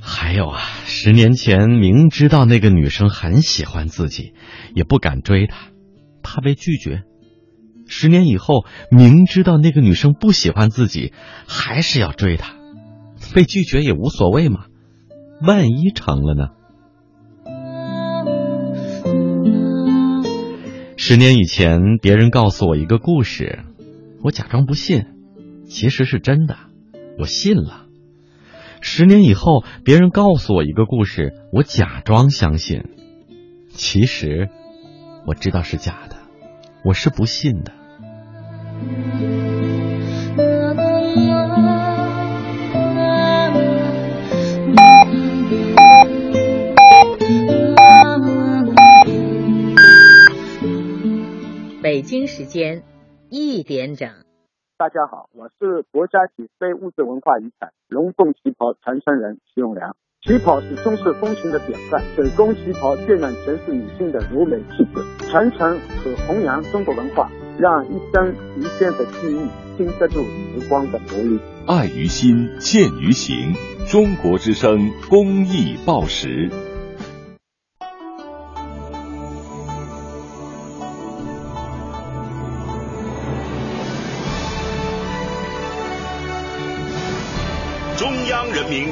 还有啊十年前明知道那个女生很喜欢自己，也不敢追她，怕被拒绝。十年以后，明知道那个女生不喜欢自己，还是要追她，被拒绝也无所谓嘛。万一成了呢？十年以前，别人告诉我一个故事，我假装不信，其实是真的，我信了。十年以后，别人告诉我一个故事，我假装相信，其实我知道是假的，我是不信的。北京时间一点整。大家好，我是国家级非物质文化遗产龙凤旗袍传承人徐永良。旗袍是中式风情的典范，手工旗袍渲染全是女性的柔美气质。传承和弘扬中国文化，让一生一世的记忆经得住时光的磨砺。爱于心，见于行。中国之声公益报时。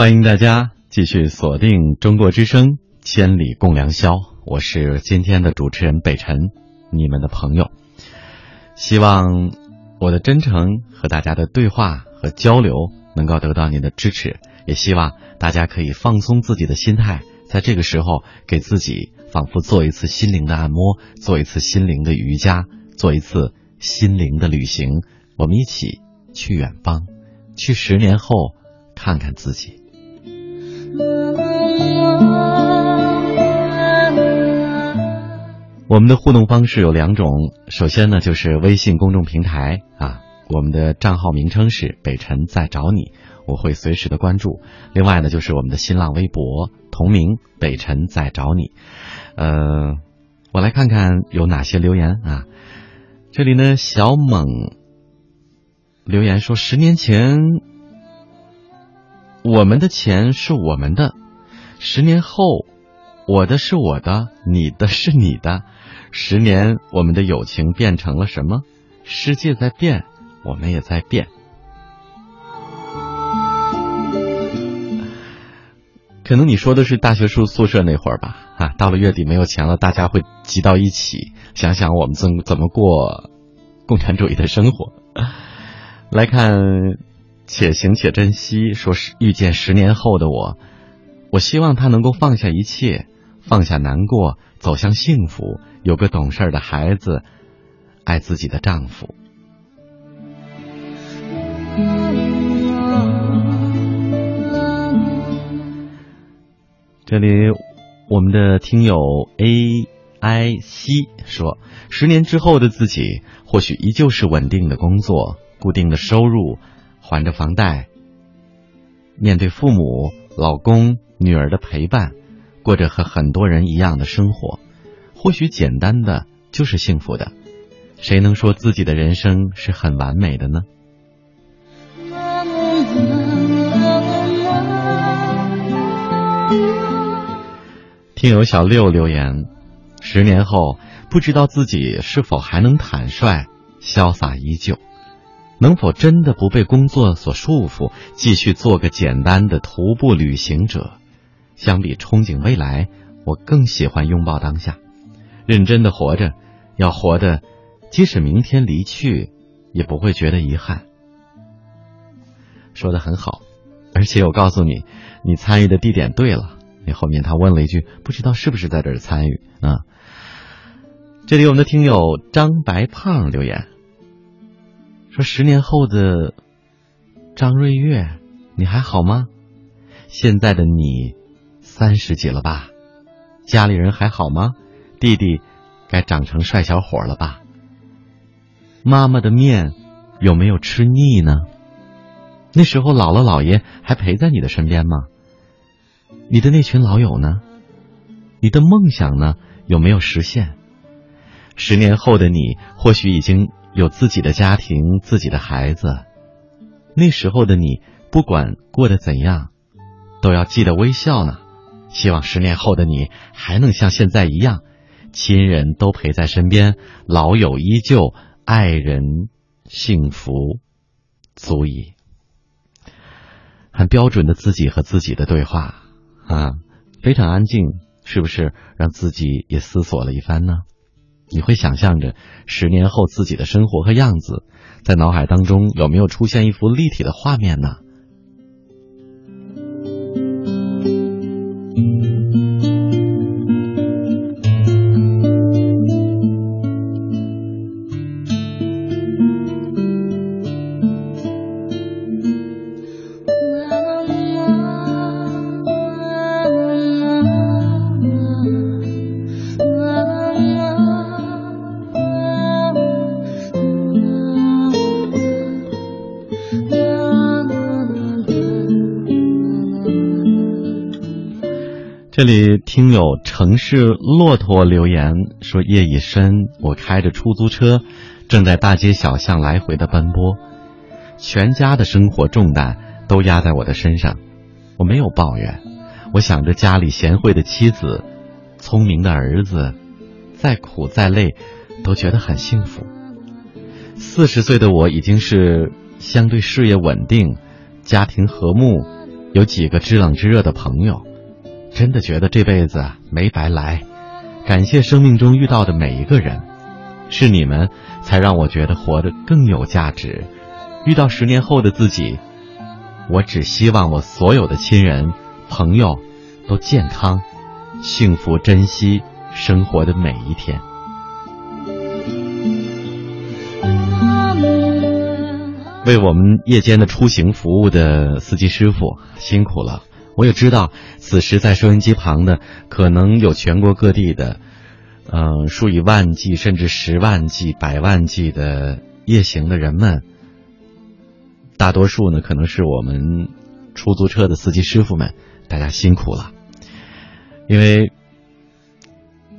欢迎大家继续锁定中国之声《千里共良宵》，我是今天的主持人北辰，你们的朋友。希望我的真诚和大家的对话和交流能够得到您的支持，也希望大家可以放松自己的心态，在这个时候给自己仿佛做一次心灵的按摩，做一次心灵的瑜伽，做一次心灵的旅行。我们一起去远方，去十年后看看自己。我们的互动方式有两种，首先呢就是微信公众平台啊，我们的账号名称是北辰在找你，我会随时的关注。另外呢就是我们的新浪微博同名北辰在找你，呃，我来看看有哪些留言啊。这里呢小猛留言说，十年前我们的钱是我们的，十年后我的是我的，你的是你的。十年，我们的友情变成了什么？世界在变，我们也在变。可能你说的是大学宿宿舍那会儿吧？啊，到了月底没有钱了，大家会集到一起，想想我们怎怎么过共产主义的生活。来看，且行且珍惜。说是遇见十年后的我，我希望他能够放下一切，放下难过，走向幸福。有个懂事的孩子，爱自己的丈夫。这里，我们的听友 A I C 说：十年之后的自己，或许依旧是稳定的工作、固定的收入，还着房贷，面对父母、老公、女儿的陪伴，过着和很多人一样的生活。或许简单的就是幸福的，谁能说自己的人生是很完美的呢？听友小六留言：十年后，不知道自己是否还能坦率、潇洒依旧，能否真的不被工作所束缚，继续做个简单的徒步旅行者？相比憧憬未来，我更喜欢拥抱当下。认真的活着，要活得即使明天离去，也不会觉得遗憾。说的很好，而且我告诉你，你参与的地点对了。那后面他问了一句：“不知道是不是在这儿参与啊？”这里我们的听友张白胖留言说：“十年后的张瑞月，你还好吗？现在的你三十几了吧？家里人还好吗？弟弟该长成帅小伙了吧？妈妈的面有没有吃腻呢？那时候姥姥姥爷还陪在你的身边吗？你的那群老友呢？你的梦想呢？有没有实现？十年后的你，或许已经有自己的家庭、自己的孩子。那时候的你，不管过得怎样，都要记得微笑呢。希望十年后的你还能像现在一样，亲人都陪在身边，老友依旧，爱人幸福，足矣。很标准的自己和自己的对话啊，非常安静，是不是让自己也思索了一番呢？你会想象着十年后自己的生活和样子，在脑海当中有没有出现一幅立体的画面呢？听友城市骆驼留言说：“夜已深，我开着出租车，正在大街小巷来回的奔波，全家的生活重担都压在我的身上。我没有抱怨，我想着家里贤惠的妻子，聪明的儿子，再苦再累，都觉得很幸福。四十岁的我已经是相对事业稳定，家庭和睦，有几个知冷知热的朋友。”真的觉得这辈子没白来，感谢生命中遇到的每一个人，是你们才让我觉得活得更有价值。遇到十年后的自己，我只希望我所有的亲人、朋友都健康、幸福，珍惜生活的每一天。为我们夜间的出行服务的司机师傅辛苦了。我也知道，此时在收音机旁的可能有全国各地的，嗯，数以万计甚至十万计、百万计的夜行的人们。大多数呢，可能是我们出租车的司机师傅们，大家辛苦了。因为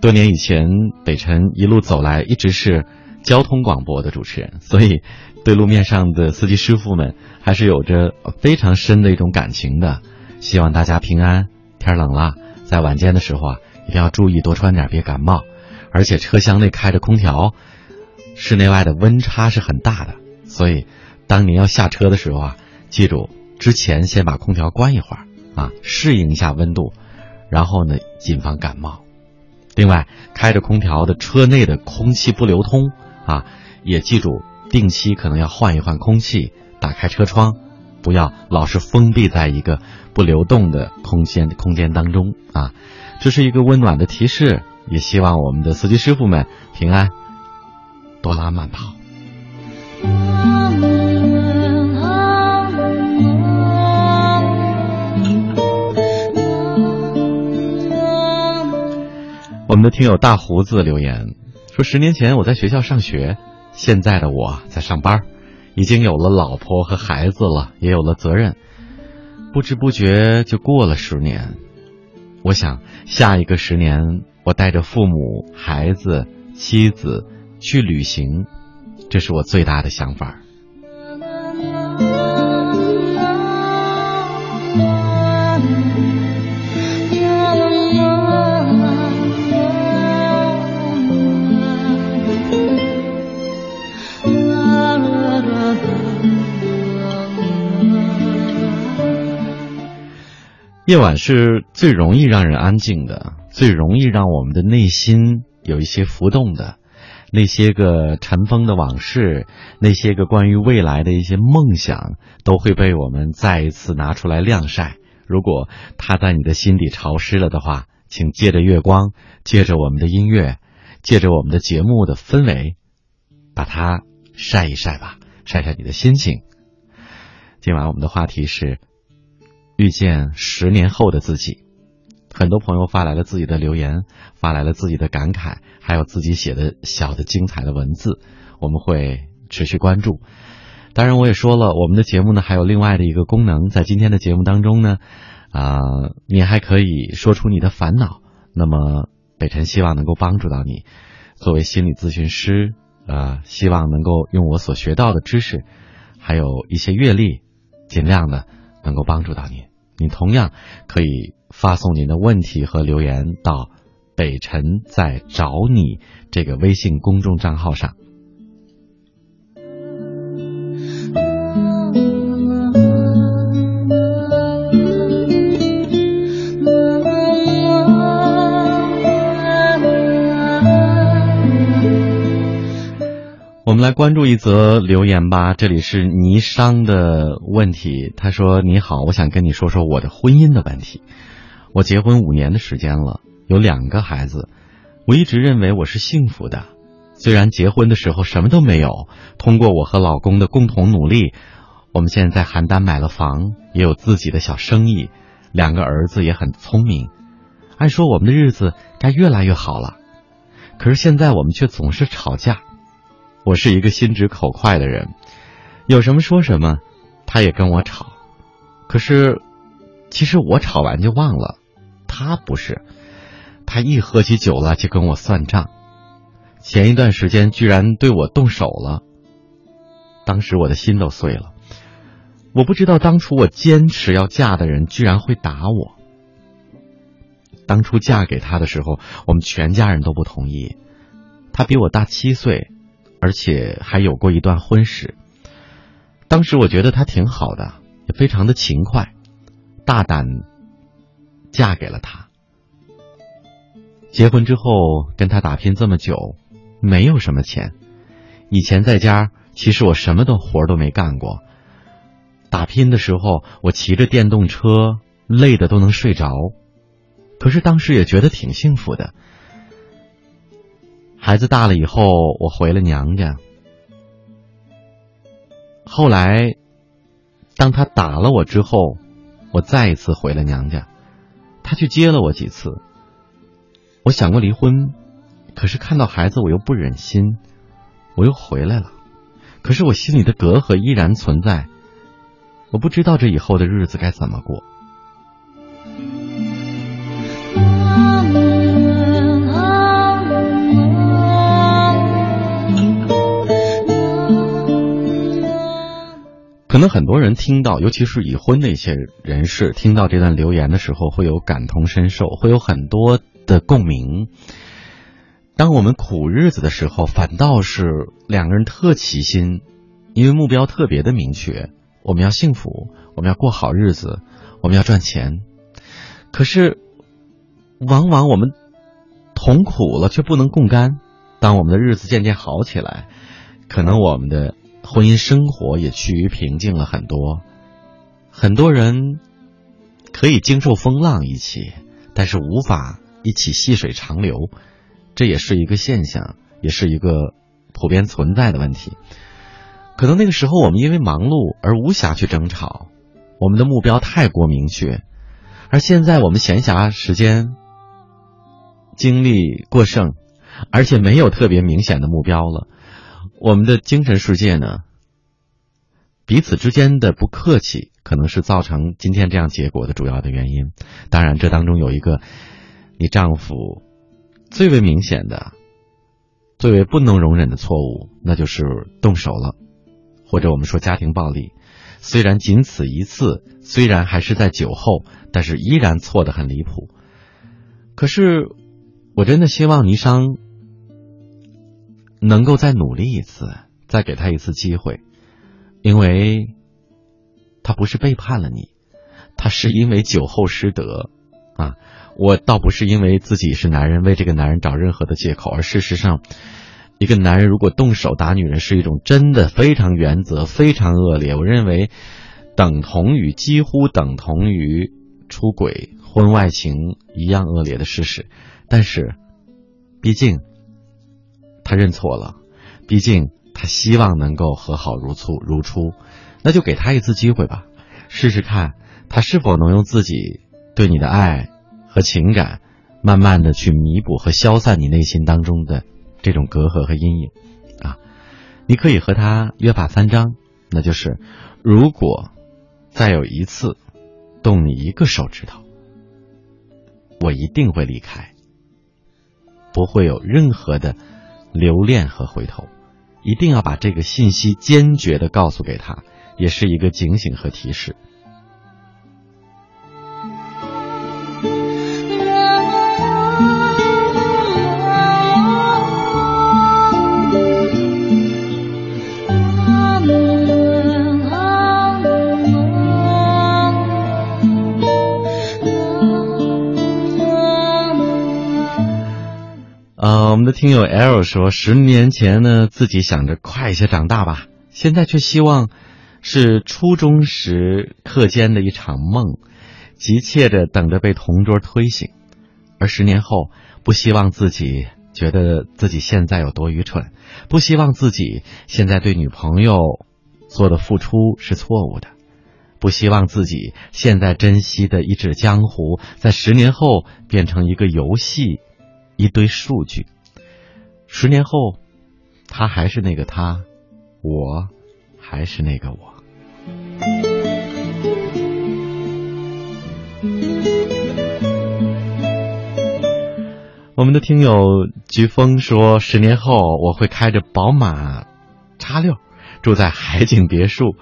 多年以前，北辰一路走来一直是交通广播的主持人，所以对路面上的司机师傅们还是有着非常深的一种感情的。希望大家平安。天冷了，在晚间的时候啊，一定要注意多穿点，别感冒。而且车厢内开着空调，室内外的温差是很大的，所以当您要下车的时候啊，记住之前先把空调关一会儿啊，适应一下温度，然后呢，谨防感冒。另外，开着空调的车内的空气不流通啊，也记住定期可能要换一换空气，打开车窗。不要老是封闭在一个不流动的空间空间当中啊！这是一个温暖的提示，也希望我们的司机师傅们平安，多拉慢跑。我们的听友大胡子留言说：十年前我在学校上学，现在的我在上班。已经有了老婆和孩子了，也有了责任，不知不觉就过了十年。我想下一个十年，我带着父母、孩子、妻子去旅行，这是我最大的想法。夜晚是最容易让人安静的，最容易让我们的内心有一些浮动的。那些个尘封的往事，那些个关于未来的一些梦想，都会被我们再一次拿出来晾晒。如果它在你的心底潮湿了的话，请借着月光，借着我们的音乐，借着我们的节目的氛围，把它晒一晒吧，晒晒你的心情。今晚我们的话题是遇见十年后的自己。很多朋友发来了自己的留言，发来了自己的感慨，还有自己写的小的精彩的文字，我们会持续关注。当然，我也说了，我们的节目呢还有另外的一个功能，在今天的节目当中呢，啊，你还可以说出你的烦恼。那么，北辰希望能够帮助到你。作为心理咨询师，呃，希望能够用我所学到的知识，还有一些阅历，尽量的能够帮助到你。你同样可以。发送您的问题和留言到“北辰在找你”这个微信公众账号上。们来关注一则留言吧。这里是霓商的问题，他说：“你好，我想跟你说说我的婚姻的问题。”我结婚五年的时间了，有两个孩子，我一直认为我是幸福的。虽然结婚的时候什么都没有，通过我和老公的共同努力，我们现在在邯郸买了房，也有自己的小生意，两个儿子也很聪明。按说我们的日子该越来越好了，可是现在我们却总是吵架。我是一个心直口快的人，有什么说什么，他也跟我吵。可是，其实我吵完就忘了。他不是，他一喝起酒了就跟我算账。前一段时间居然对我动手了，当时我的心都碎了。我不知道当初我坚持要嫁的人居然会打我。当初嫁给他的时候，我们全家人都不同意。他比我大七岁，而且还有过一段婚史。当时我觉得他挺好的，也非常的勤快、大胆。嫁给了他，结婚之后跟他打拼这么久，没有什么钱。以前在家，其实我什么的活都没干过。打拼的时候，我骑着电动车，累的都能睡着。可是当时也觉得挺幸福的。孩子大了以后，我回了娘家。后来，当他打了我之后，我再一次回了娘家。他去接了我几次，我想过离婚，可是看到孩子我又不忍心，我又回来了。可是我心里的隔阂依然存在，我不知道这以后的日子该怎么过。可能很多人听到，尤其是已婚的一些人士，听到这段留言的时候，会有感同身受，会有很多的共鸣。当我们苦日子的时候，反倒是两个人特齐心，因为目标特别的明确，我们要幸福，我们要过好日子，我们要赚钱。可是，往往我们同苦了，却不能共甘。当我们的日子渐渐好起来，可能我们的。婚姻生活也趋于平静了很多，很多人可以经受风浪一起，但是无法一起细水长流，这也是一个现象，也是一个普遍存在的问题。可能那个时候我们因为忙碌而无暇去争吵，我们的目标太过明确，而现在我们闲暇时间、精力过剩，而且没有特别明显的目标了。我们的精神世界呢，彼此之间的不客气，可能是造成今天这样结果的主要的原因。当然，这当中有一个你丈夫最为明显的、最为不能容忍的错误，那就是动手了，或者我们说家庭暴力。虽然仅此一次，虽然还是在酒后，但是依然错得很离谱。可是，我真的希望倪商。能够再努力一次，再给他一次机会，因为他不是背叛了你，他是因为酒后失德啊！我倒不是因为自己是男人为这个男人找任何的借口，而事实上，一个男人如果动手打女人是一种真的非常原则、非常恶劣，我认为等同于几乎等同于出轨、婚外情一样恶劣的事实。但是，毕竟他认错了，毕竟他希望能够和好如初如初，那就给他一次机会吧，试试看他是否能用自己对你的爱和情感，慢慢的去弥补和消散你内心当中的。这种隔阂和阴影，啊，你可以和他约法三章，那就是如果再有一次动你一个手指头，我一定会离开，不会有任何的留恋和回头，一定要把这个信息坚决的告诉给他，也是一个警醒和提示。我们的听友 L 说，十年前呢，自己想着快一些长大吧，现在却希望是初中时课间的一场梦，急切着等着被同桌推醒。而十年后，不希望自己觉得自己现在有多愚蠢，不希望自己现在对女朋友做的付出是错误的，不希望自己现在珍惜的一纸江湖，在十年后变成一个游戏，一堆数据。十年后，他还是那个他，我还是那个我。我们的听友菊峰说：“十年后，我会开着宝马叉六，住在海景别墅，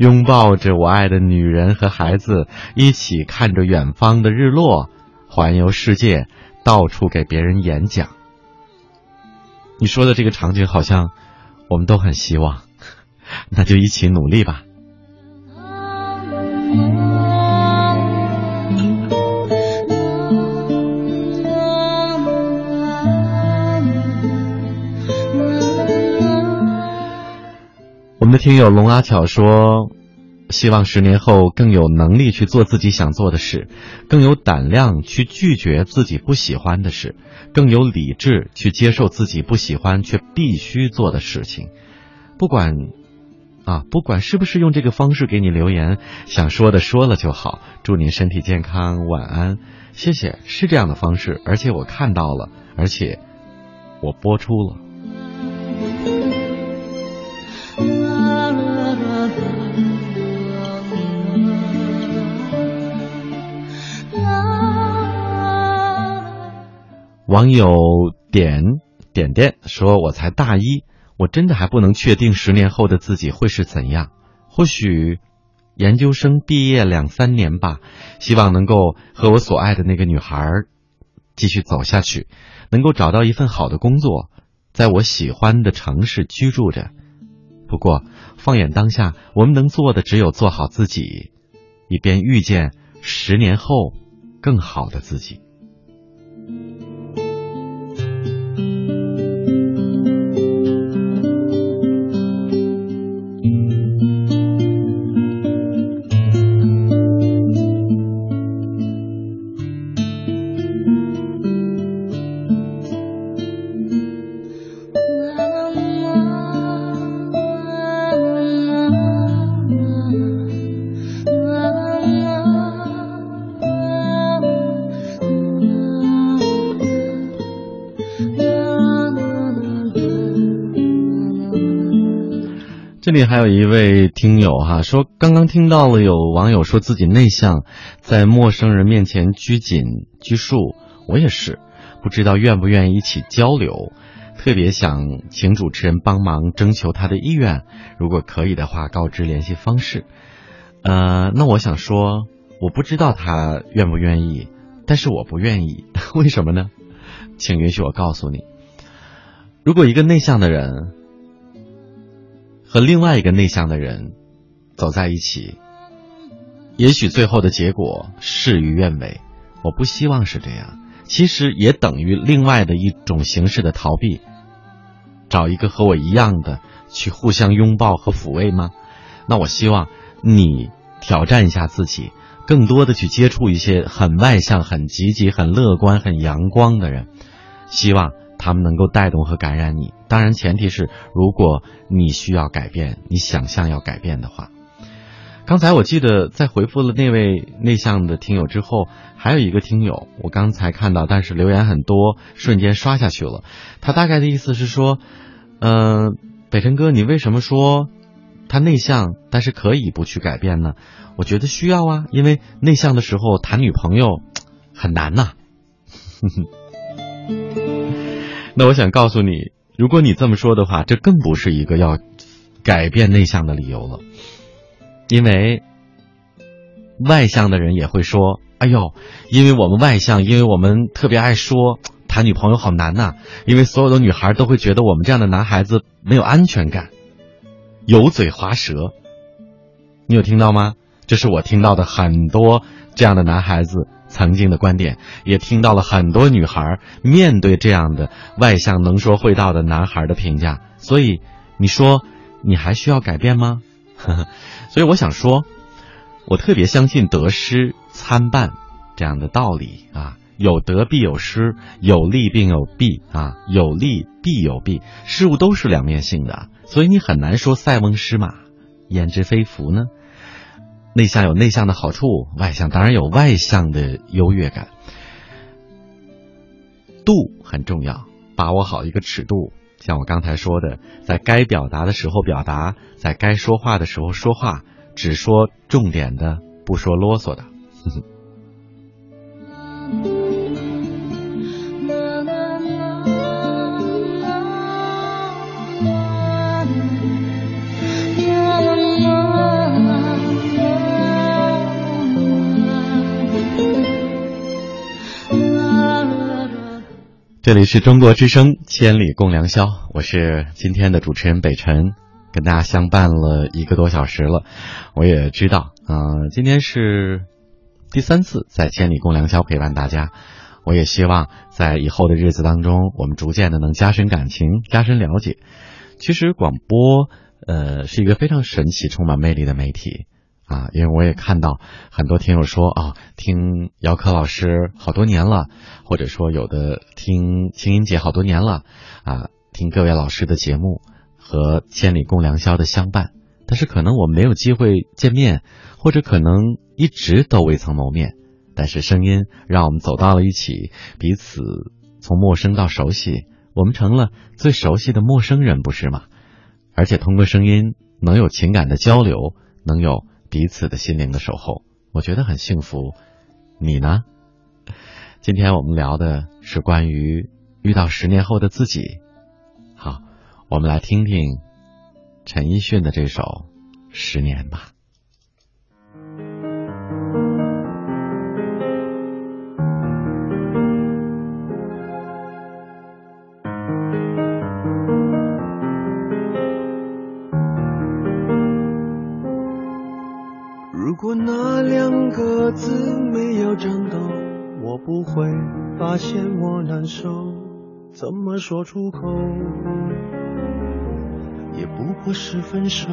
拥抱着我爱的女人和孩子，一起看着远方的日落，环游世界，到处给别人演讲。”你说的这个场景好像我们都很希望，那就一起努力吧。我们的听友龙阿巧说。希望十年后更有能力去做自己想做的事，更有胆量去拒绝自己不喜欢的事，更有理智去接受自己不喜欢却必须做的事情。不管，啊，不管是不是用这个方式给你留言，想说的说了就好。祝您身体健康，晚安，谢谢。是这样的方式，而且我看到了，而且我播出了。网友点点点说：“我才大一，我真的还不能确定十年后的自己会是怎样。或许研究生毕业两三年吧，希望能够和我所爱的那个女孩继续走下去，能够找到一份好的工作，在我喜欢的城市居住着。不过，放眼当下，我们能做的只有做好自己，以便遇见十年后更好的自己。”还有一位听友哈说，刚刚听到了有网友说自己内向，在陌生人面前拘谨拘束。我也是，不知道愿不愿意一起交流，特别想请主持人帮忙征求他的意愿，如果可以的话，告知联系方式。呃，那我想说，我不知道他愿不愿意，但是我不愿意，为什么呢？请允许我告诉你，如果一个内向的人。和另外一个内向的人走在一起，也许最后的结果事与愿违。我不希望是这样，其实也等于另外的一种形式的逃避。找一个和我一样的去互相拥抱和抚慰吗？那我希望你挑战一下自己，更多的去接触一些很外向、很积极、很乐观、很阳光的人，希望他们能够带动和感染你。当然，前提是如果你需要改变，你想象要改变的话。刚才我记得在回复了那位内向的听友之后，还有一个听友，我刚才看到，但是留言很多，瞬间刷下去了。他大概的意思是说，嗯、北辰哥，你为什么说他内向，但是可以不去改变呢？我觉得需要啊，因为内向的时候谈女朋友很难呐、那我想告诉你，如果你这么说的话，这更不是一个要改变内向的理由了。因为外向的人也会说：“哎呦，因为我们外向，因为我们特别爱说，谈女朋友好难呐、因为所有的女孩都会觉得我们这样的男孩子没有安全感，油嘴滑舌。”你有听到吗？这是我听到的很多这样的男孩子曾经的观点，也听到了很多女孩面对这样的外向能说会道的男孩的评价。所以，你说你还需要改变吗？所以我想说，我特别相信得失参半这样的道理啊，有得必有失，有利并有弊啊，有利必有弊，事物都是两面性的，所以你很难说塞翁失马，焉知非福呢？内向有内向的好处，外向当然有外向的优越感，度很重要，把握好一个尺度。像我刚才说的，在该表达的时候表达，在该说话的时候说话，只说重点的，不说啰嗦的。这里是中国之声《千里共良宵》，我是今天的主持人北辰，跟大家相伴了一个多小时了。我也知道，嗯、今天是第三次在《千里共良宵》陪伴大家。我也希望在以后的日子当中，我们逐渐的能加深感情，加深了解。其实广播，呃，是一个非常神奇、充满魅力的媒体。啊，因为我也看到很多听友说啊，听姚科老师好多年了，或者说有的听青音姐好多年了，啊，听各位老师的节目和千里共良宵的相伴，但是可能我们没有机会见面，或者可能一直都未曾谋面，但是声音让我们走到了一起，彼此从陌生到熟悉，我们成了最熟悉的陌生人，不是吗？而且通过声音能有情感的交流，能有。彼此的心灵的守候，我觉得很幸福。你呢？今天我们聊的是关于遇到十年后的自己。好，我们来听听陈奕迅的这首《十年》吧。手，怎么说出口，也不过是分手。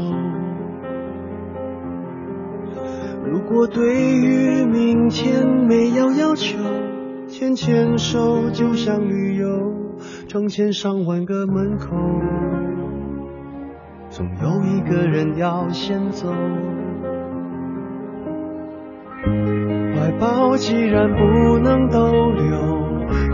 如果对于明天没有要求，牵牵手就像旅游，成千上万个门口，总有一个人要先走。怀抱既然不能逗留，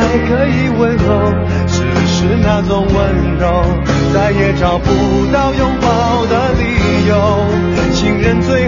还可以问候，只是那种温柔，再也找不到拥抱的理由。情人最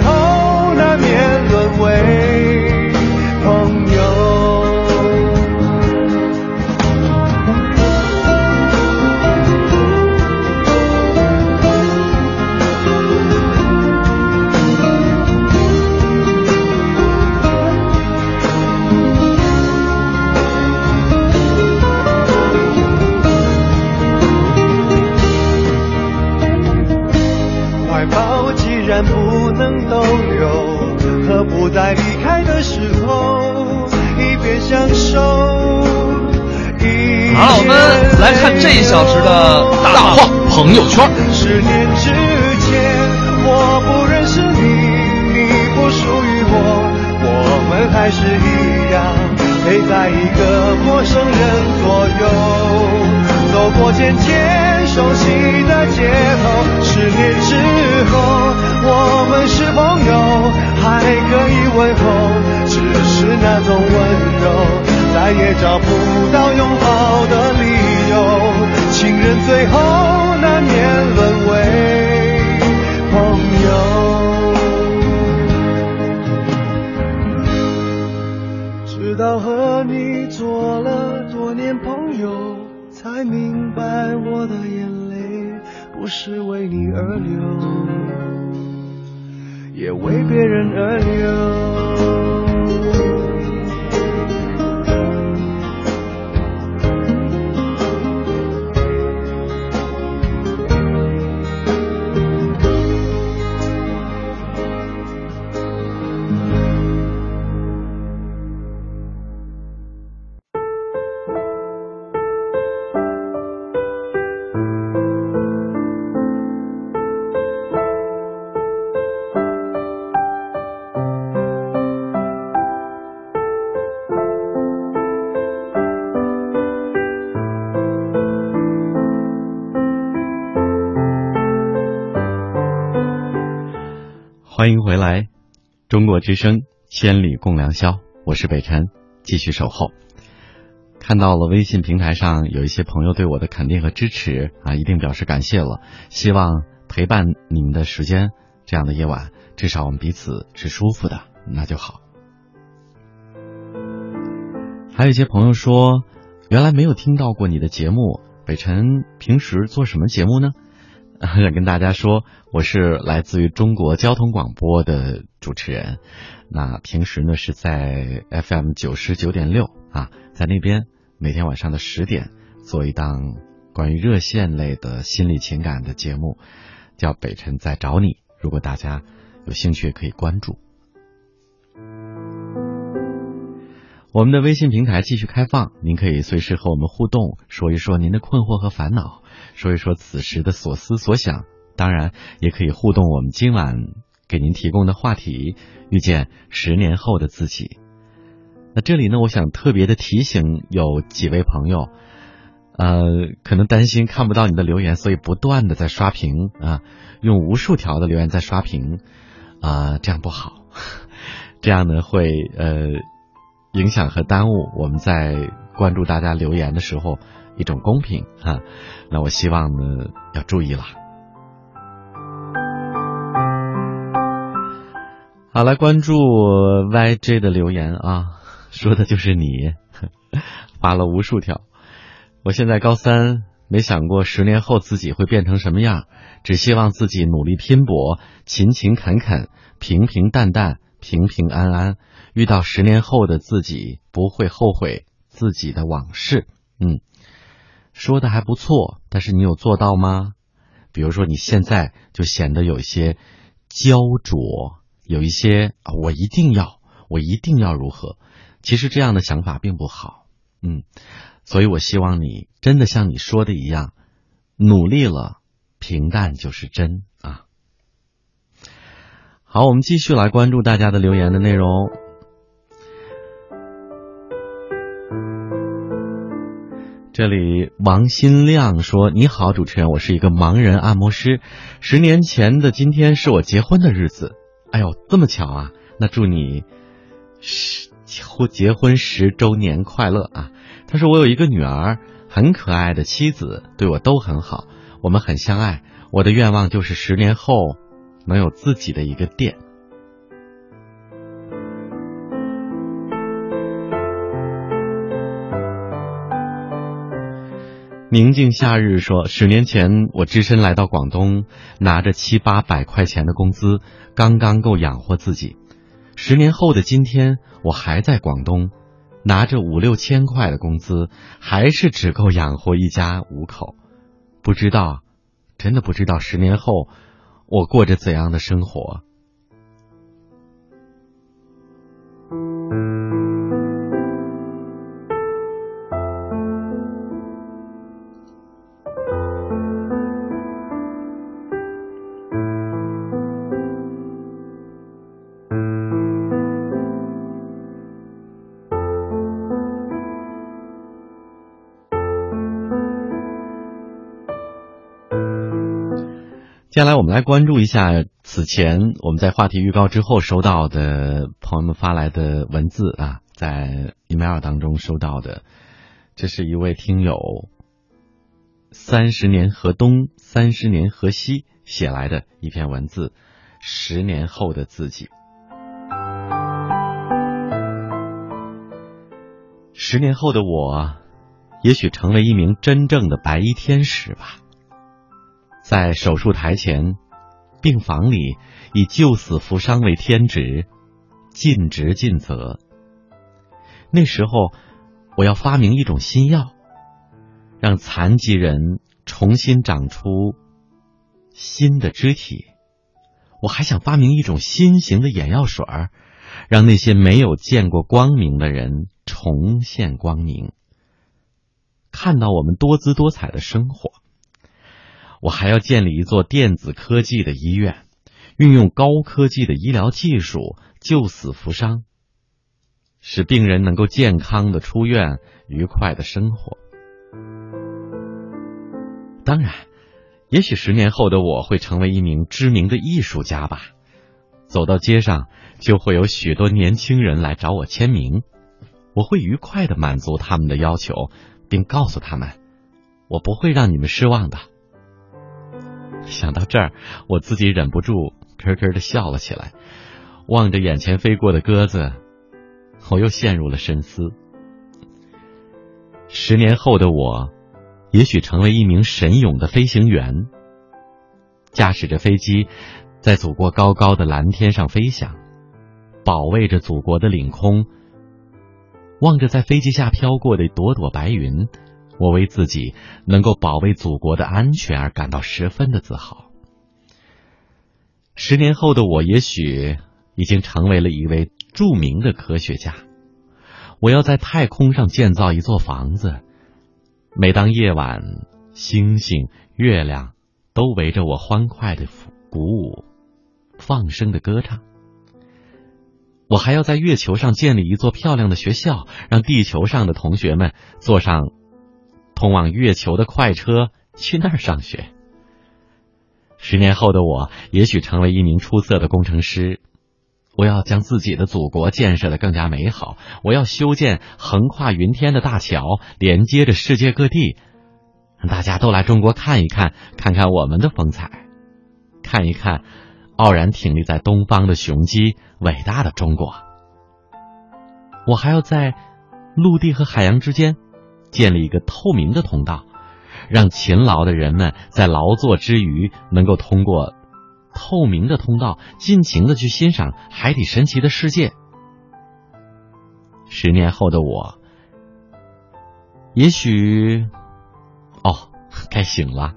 不在离开的时候一边享受？好了，我们来看这一小时的大话朋友圈。十年之前，我不认识你，你不属于我，我们还是一样陪在一个陌生人左右，走过渐渐熟悉的街头。十年之后，我们是朋友，还可以问候，只是那种温柔。再也找不到拥抱的理由，情人最后难免沦为朋友。直到和你做了多年朋友，才明白我的眼泪不是为你而流，也为别人而流。之声千里共良宵，我是北辰，继续守候。看到了微信平台上有一些朋友对我的肯定和支持啊，一定表示感谢了。希望陪伴你们的时间，这样的夜晚，至少我们彼此是舒服的，那就好。还有一些朋友说，原来没有听到过你的节目，北辰平时做什么节目呢？想 跟大家说，我是来自于中国交通广播的主持人。那平时呢是在 FM 九十九点六啊，在那边每天晚上的十点做一档关于热线类的心理情感的节目，叫《北辰在找你》。如果大家有兴趣，可以关注。我们的微信平台继续开放，您可以随时和我们互动，说一说您的困惑和烦恼。说一说此时的所思所想，当然也可以互动。我们今晚给您提供的话题：遇见十年后的自己。那这里呢，我想特别的提醒有几位朋友，呃，可能担心看不到你的留言，所以不断的在刷屏啊，用无数条的留言在刷屏啊，这样不好，这样呢会呃影响和耽误我们在关注大家留言的时候。一种公平啊，那我希望呢要注意了。好，来关注 YJ 的留言啊，说的就是你，发了无数条。我现在高三，没想过十年后自己会变成什么样，只希望自己努力拼搏，勤勤恳恳，平平淡淡，平平安安。遇到十年后的自己，不会后悔自己的往事。嗯。说的还不错，但是你有做到吗？比如说你现在就显得有些焦灼，有一些啊，我一定要，我一定要如何？其实这样的想法并不好，嗯，所以我希望你真的像你说的一样，努力了，平淡就是真啊。好，我们继续来关注大家的留言的内容。这里王新亮说：“你好，主持人，我是一个盲人按摩师。十年前的今天是我结婚的日子。哎呦，这么巧啊！那祝你十婚结婚十周年快乐啊！”他说：“我有一个女儿，很可爱的妻子，对我都很好，我们很相爱。我的愿望就是十年后能有自己的一个店。”宁静夏日说：“十年前，我只身来到广东，拿着七八百块钱的工资，刚刚够养活自己。十年后的今天，我还在广东，拿着五六千块的工资，还是只够养活一家五口。不知道，真的不知道，十年后我过着怎样的生活？接下来，我们来关注一下此前我们在话题预告之后收到的朋友们发来的文字啊，在 email 当中收到的，这是一位听友三十年河东，三十年河西写来的一篇文字，十年后的自己，十年后的我，也许成为一名真正的白衣天使吧。在手术台前，病房里以救死扶伤为天职，尽职尽责。那时候，我要发明一种新药，让残疾人重新长出新的肢体。我还想发明一种新型的眼药水儿，让那些没有见过光明的人重现光明，看到我们多姿多彩的生活。我还要建立一座电子科技的医院，运用高科技的医疗技术救死扶伤，使病人能够健康的出院，愉快的生活。当然，也许十年后的我会成为一名知名的艺术家吧。走到街上，就会有许多年轻人来找我签名，我会愉快的满足他们的要求，并告诉他们，我不会让你们失望的。想到这儿，我自己忍不住咯咯的笑了起来。望着眼前飞过的鸽子，我又陷入了深思。十年后的我，也许成为一名神勇的飞行员，驾驶着飞机，在祖国高高的蓝天上飞翔，保卫着祖国的领空。望着在飞机下飘过的朵朵白云。我为自己能够保卫祖国的安全而感到十分的自豪。十年后的我，也许已经成为了一位著名的科学家。我要在太空上建造一座房子，每当夜晚，星星、月亮都围着我欢快的鼓舞、放声的歌唱。我还要在月球上建立一座漂亮的学校，让地球上的同学们坐上。通往月球的快车，去那儿上学。十年后的我，也许成为一名出色的工程师。我要将自己的祖国建设的更加美好。我要修建横跨云天的大桥，连接着世界各地，大家都来中国看一看，看看我们的风采，看一看傲然挺立在东方的雄鸡，伟大的中国。我还要在陆地和海洋之间。建立一个透明的通道，让勤劳的人们在劳作之余，能够通过透明的通道，尽情的去欣赏海底神奇的世界。十年后的我，也许，哦，该醒了。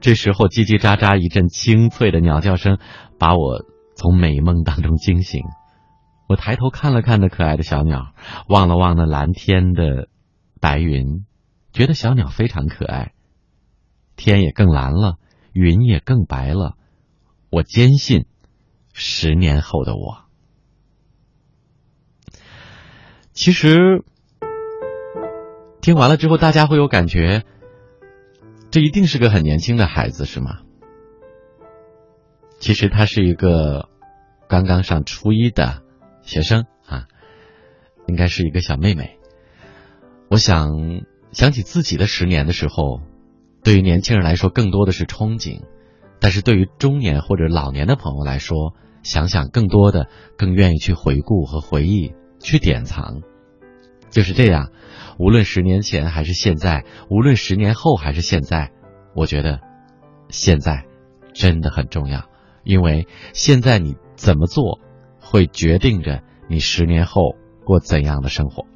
这时候，叽叽喳喳一阵清脆的鸟叫声，把我从美梦当中惊醒。我抬头看了看那可爱的小鸟，望了望那蓝天的。白云，觉得小鸟非常可爱，天也更蓝了，云也更白了。我坚信，十年后的我，其实听完了之后，大家会有感觉，这一定是个很年轻的孩子，是吗？其实他是一个刚刚上初一的学生啊，应该是一个小妹妹。我想想起自己的十年的时候，对于年轻人来说更多的是憧憬，但是对于中年或者老年的朋友来说，想想更多的更愿意去回顾和回忆，去典藏。就是这样，无论十年前还是现在，无论十年后还是现在，我觉得现在真的很重要，因为现在你怎么做，会决定着你十年后过怎样的生活。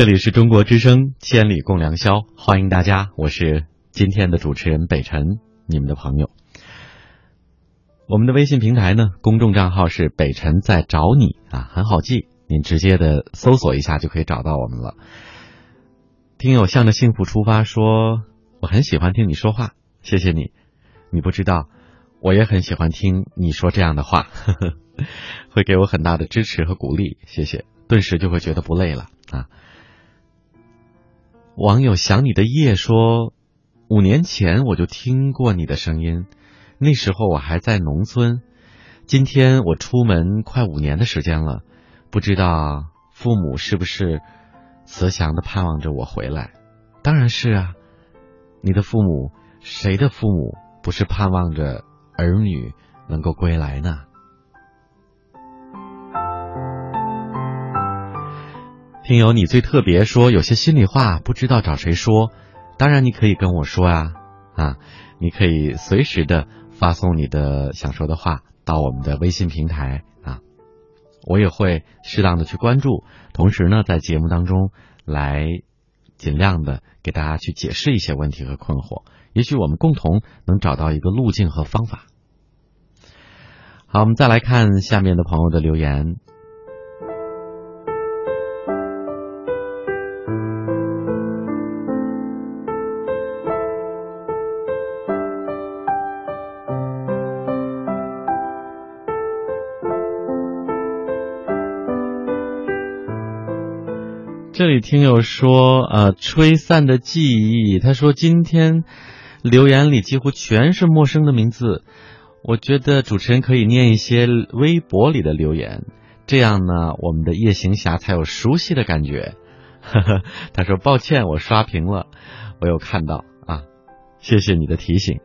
这里是中国之声，千里共良宵，欢迎大家，我是今天的主持人北辰，你们的朋友。我们的微信平台呢，公众账号是北辰在找你啊，很好记，您直接的搜索一下就可以找到我们了。听友向着幸福出发说，我很喜欢听你说话，谢谢你。你不知道，我也很喜欢听你说这样的话，呵 呵会给我很大的支持和鼓励，谢谢。顿时就会觉得不累了啊。网友想你的夜说，五年前我就听过你的声音，那时候我还在农村。今天我出门快五年的时间了，不知道父母是不是慈祥的盼望着我回来？当然是啊，你的父母，谁的父母不是盼望着儿女能够归来呢？听友，你最特别说有些心里话不知道找谁说，当然你可以跟我说呀，啊，你可以随时的发送你的想说的话到我们的微信平台啊，我也会适当的去关注，同时呢，在节目当中来尽量的给大家去解释一些问题和困惑，也许我们共同能找到一个路径和方法。好，我们再来看下面的朋友的留言。这里听友说，呃，吹散的记忆。他说今天留言里几乎全是陌生的名字，我觉得主持人可以念一些微博里的留言，这样呢，我们的夜行侠才有熟悉的感觉。呵呵，他说抱歉，我刷屏了，我有看到啊，谢谢你的提醒。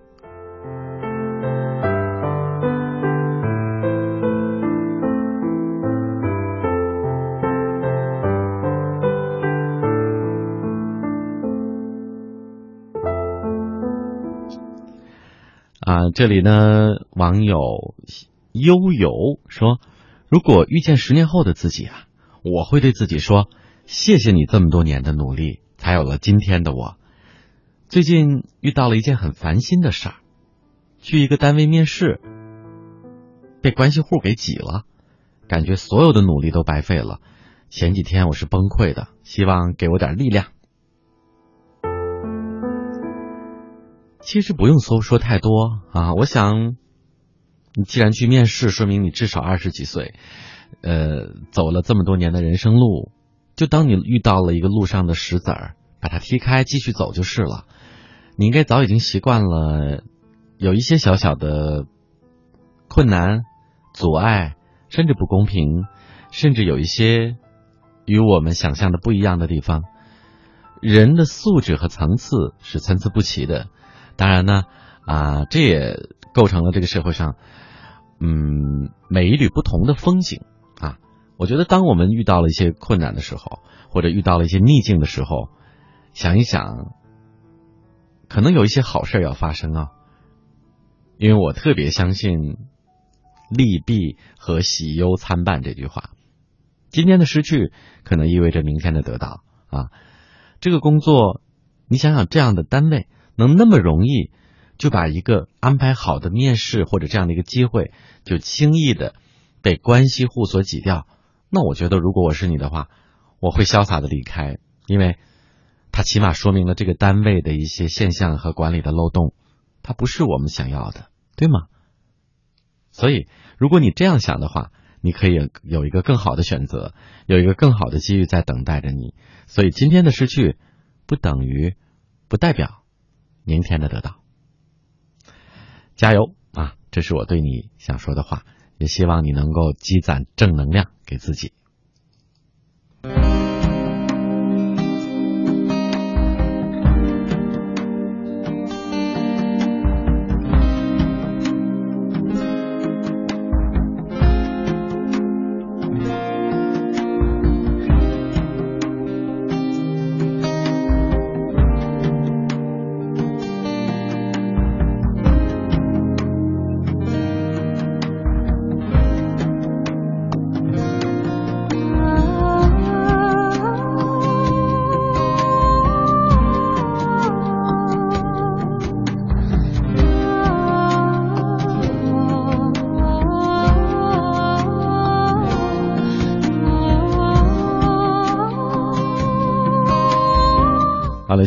这里呢，网友悠游说：“如果遇见十年后的自己啊，我会对自己说，谢谢你这么多年的努力，才有了今天的我。最近遇到了一件很烦心的事儿，去一个单位面试，被关系户给挤了，感觉所有的努力都白费了。前几天我是崩溃的，希望给我点力量。”其实不用说说太多啊，我想，你既然去面试，说明你至少二十几岁，呃，走了这么多年的人生路，就当你遇到了一个路上的石子儿，把它踢开，继续走就是了。你应该早已经习惯了，有一些小小的困难、阻碍，甚至不公平，甚至有一些与我们想象的不一样的地方。人的素质和层次是参差不齐的。当然呢，啊，这也构成了这个社会上，嗯，每一缕不同的风景啊。我觉得，当我们遇到了一些困难的时候，或者遇到了一些逆境的时候，想一想，可能有一些好事要发生啊。因为我特别相信“利弊和喜忧参半”这句话。今天的失去，可能意味着明天的得到啊。这个工作，你想想，这样的单位。能那么容易就把一个安排好的面试或者这样的一个机会就轻易的被关系户所挤掉，那我觉得如果我是你的话，我会潇洒的离开，因为它起码说明了这个单位的一些现象和管理的漏洞，它不是我们想要的，对吗？所以如果你这样想的话，你可以有一个更好的选择，有一个更好的机遇在等待着你。所以今天的失去不等于不代表。明天的得到，加油啊！这是我对你想说的话，也希望你能够积攒正能量给自己。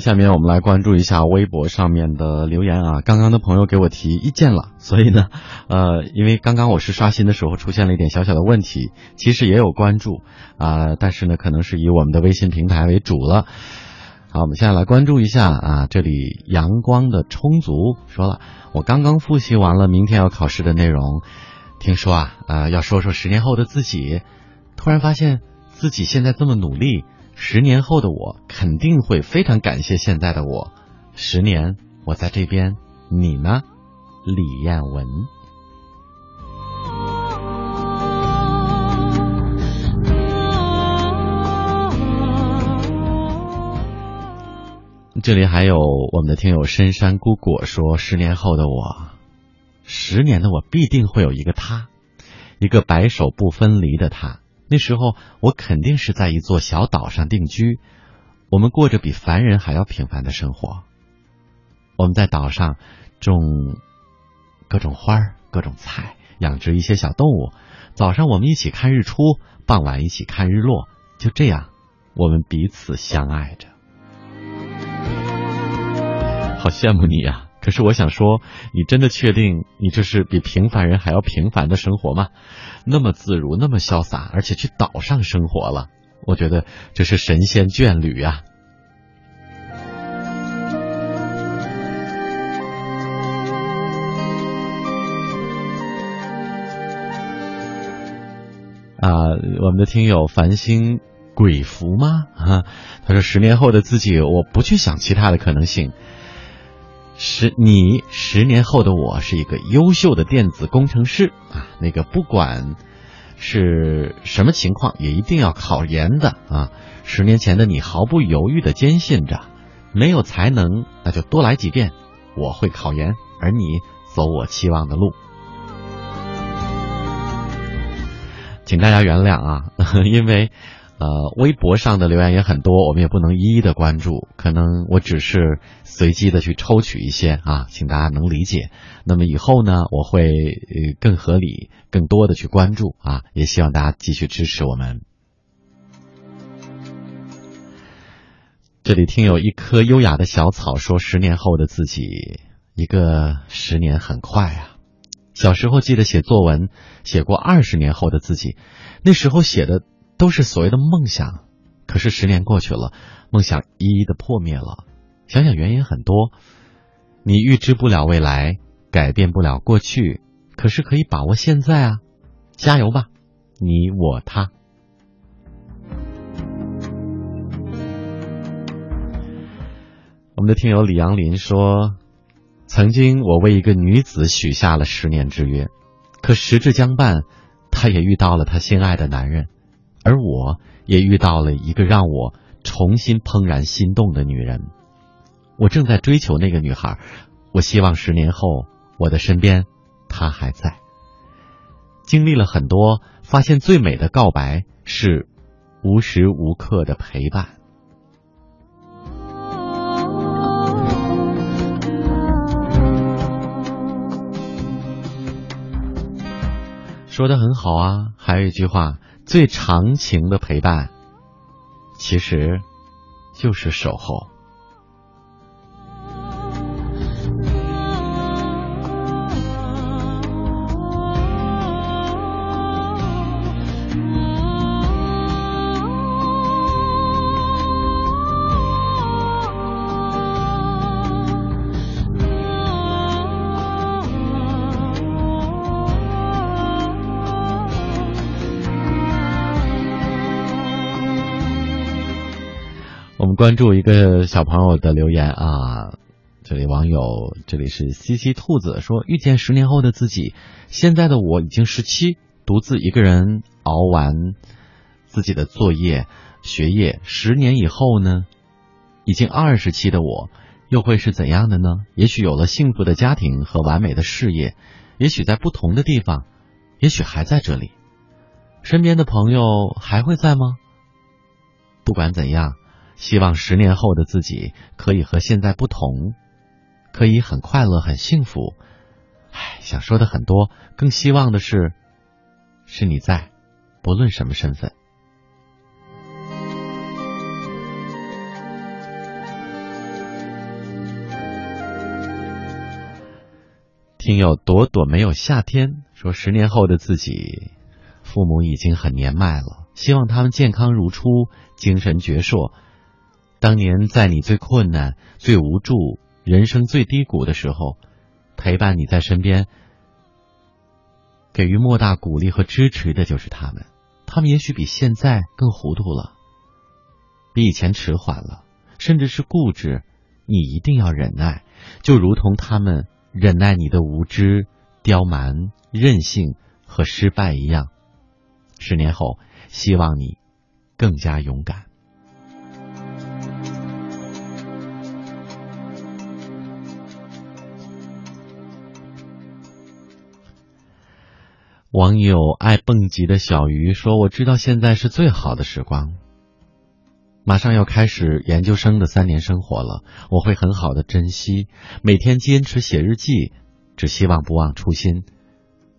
下面我们来关注一下微博上面的留言啊。刚刚的朋友给我提意见了，所以呢，呃，因为刚刚我是刷新的时候出现了一点小小的问题，其实也有关注啊、但是呢，可能是以我们的微信平台为主了。好，我们现在来关注一下啊，这里阳光的充足说了，我刚刚复习完了明天要考试的内容，听说啊，呃，要说说十年后的自己，突然发现自己现在这么努力，十年后的我肯定会非常感谢现在的我。十年我在这边，你呢？李艳文。这里还有我们的听友深山姑果说，十年后的我，十年的我必定会有一个他，一个白首不分离的他。那时候我肯定是在一座小岛上定居，我们过着比凡人还要平凡的生活。我们在岛上种各种花、各种菜，养殖一些小动物。早上我们一起看日出，傍晚一起看日落，就这样，我们彼此相爱着。好羡慕你呀、可是我想说，你真的确定你这是比平凡人还要平凡的生活吗？那么自如，那么潇洒，而且去岛上生活了，我觉得这是神仙眷侣啊！啊，我们的听友繁星鬼符吗？啊，他说十年后的自己，我不去想其他的可能性。十你十年后的我是一个优秀的电子工程师啊，那个不管是什么情况，也一定要考研的啊。十年前的你毫不犹豫的坚信着，没有才能那就多来几遍，我会考研，而你走我期望的路。请大家原谅啊，因为呃微博上的留言也很多，我们也不能一一的关注，可能我只是随机的去抽取一些啊，请大家能理解。那么以后呢，我会呃更合理、更多的去关注啊，也希望大家继续支持我们。这里听有一棵优雅的小草说：“十年后的自己，一个十年很快啊。”小时候记得写作文，写过二十年后的自己，那时候写的都是所谓的梦想，可是十年过去了，梦想一一的破灭了。想想原因很多，你预知不了未来，改变不了过去，可是可以把握现在啊！加油吧，你我他。我们的听友李阳林说。曾经，我为一个女子许下了十年之约，可时至将半，她也遇到了她心爱的男人，而我也遇到了一个让我重新怦然心动的女人。我正在追求那个女孩，我希望十年后我的身边她还在。经历了很多，发现最美的告白是无时无刻的陪伴。说的很好啊，还有一句话，最长情的陪伴，其实就是守候。关注一个小朋友的留言啊，这里网友这里是西西兔子说，遇见十年后的自己，现在的我已经十七，独自一个人熬完自己的作业学业，十年以后呢，已经二十七的我又会是怎样的呢？也许有了幸福的家庭和完美的事业，也许在不同的地方，也许还在这里，身边的朋友还会在吗？不管怎样。希望十年后的自己可以和现在不同可以很快乐很幸福。唉想说的很多更希望的是是你在不论什么身份。听友朵朵没有夏天说十年后的自己父母已经很年迈了希望他们健康如初精神矍铄。当年在你最困难、最无助、人生最低谷的时候，陪伴你在身边，给予莫大鼓励和支持的就是他们。他们也许比现在更糊涂了，比以前迟缓了，甚至是固执。你一定要忍耐，就如同他们忍耐你的无知、刁蛮、任性和失败一样。十年后，希望你更加勇敢。网友爱蹦极的小鱼说：“我知道现在是最好的时光，马上要开始研究生的三年生活了，我会很好的珍惜，每天坚持写日记，只希望不忘初心，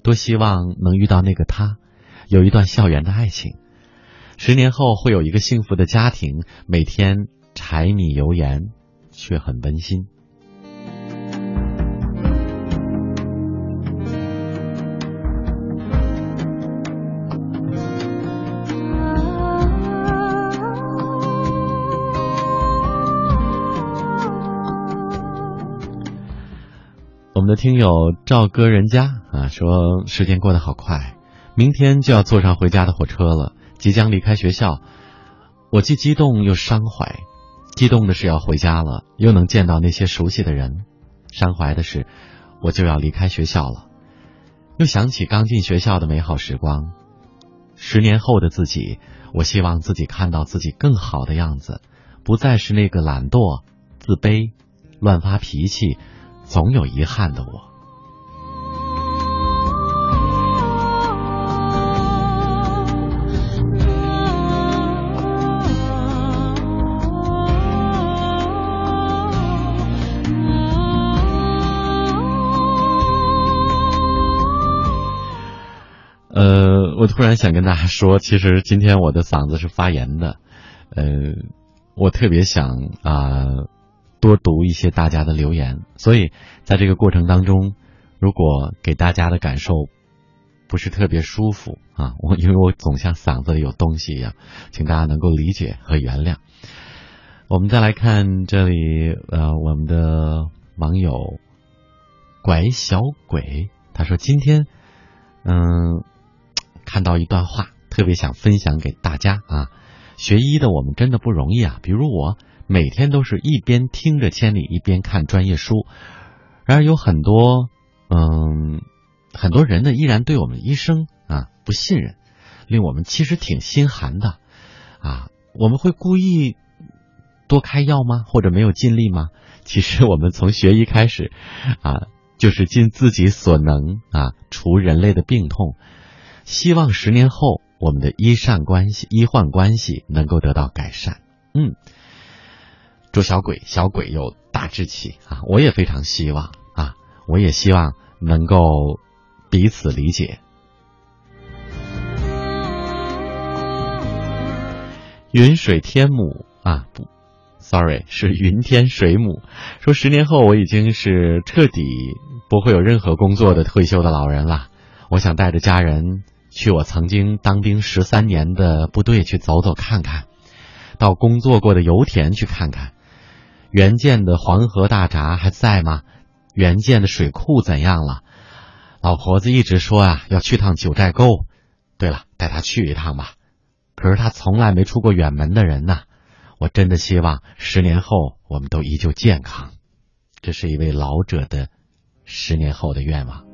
多希望能遇到那个他，有一段校园的爱情，十年后会有一个幸福的家庭，每天柴米油盐，却很温馨。”的听友赵哥人家啊说，时间过得好快，明天就要坐上回家的火车了，即将离开学校，我既激动又伤怀。激动的是要回家了，又能见到那些熟悉的人；伤怀的是，我就要离开学校了，又想起刚进学校的美好时光。十年后的自己，我希望自己看到自己更好的样子，不再是那个懒惰、自卑、乱发脾气。总有遗憾的我。呃，我突然想跟大家说，其实今天我的嗓子是发炎的，呃，我特别想啊。多读一些大家的留言，所以在这个过程当中，如果给大家的感受不是特别舒服啊，我因为我总像嗓子里有东西一样，请大家能够理解和原谅。我们再来看这里，呃，我们的网友拐小鬼他说今天嗯看到一段话，特别想分享给大家啊，学医的我们真的不容易啊，比如我。每天都是一边听着千里，一边看专业书。然而有很多，嗯，很多人呢依然对我们医生啊不信任，令我们其实挺心寒的。啊，我们会故意多开药吗？或者没有尽力吗？其实我们从学医开始，啊，就是尽自己所能啊，除人类的病痛。希望十年后我们的医善关系、医患关系能够得到改善。嗯。祝小鬼，小鬼有大志气啊！我也非常希望啊，我也希望能够彼此理解。云水天母啊，不，sorry，是云天水母。说十年后我已经是彻底不会有任何工作的退休的老人了。我想带着家人去我曾经当兵十三年的部队去走走看看，到工作过的油田去看看。原建的黄河大闸还在吗？原建的水库怎样了？老婆子一直说啊，要去趟九寨沟。对了，带他去一趟吧。可是他从来没出过远门的人呐。我真的希望十年后我们都依旧健康。这是一位老者的十年后的愿望。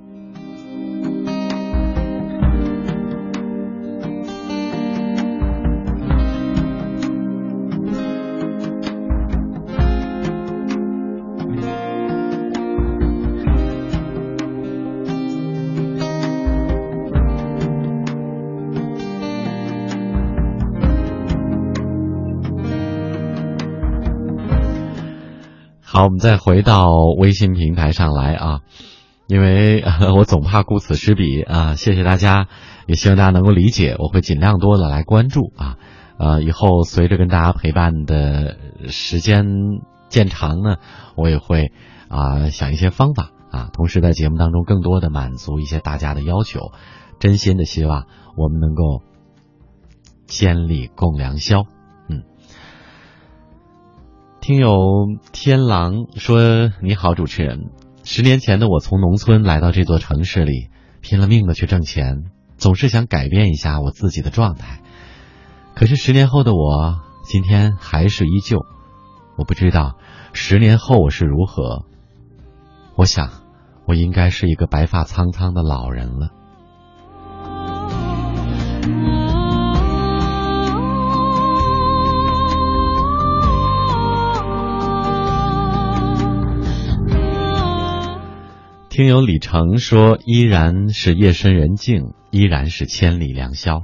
好，我们再回到微信平台上来啊，因为我总怕顾此失彼啊。谢谢大家，也希望大家能够理解，我会尽量多的来关注啊。呃，以后随着跟大家陪伴的时间渐长呢，我也会啊想一些方法啊，同时在节目当中更多的满足一些大家的要求，真心的希望我们能够千里共良宵。听友天狼说：“你好，主持人。十年前的我从农村来到这座城市里，拼了命的去挣钱，总是想改变一下我自己的状态。可是十年后的我，今天还是依旧。我不知道十年后我是如何。我想，我应该是一个白发苍苍的老人了。”听友李成说：“依然是夜深人静，依然是千里良宵。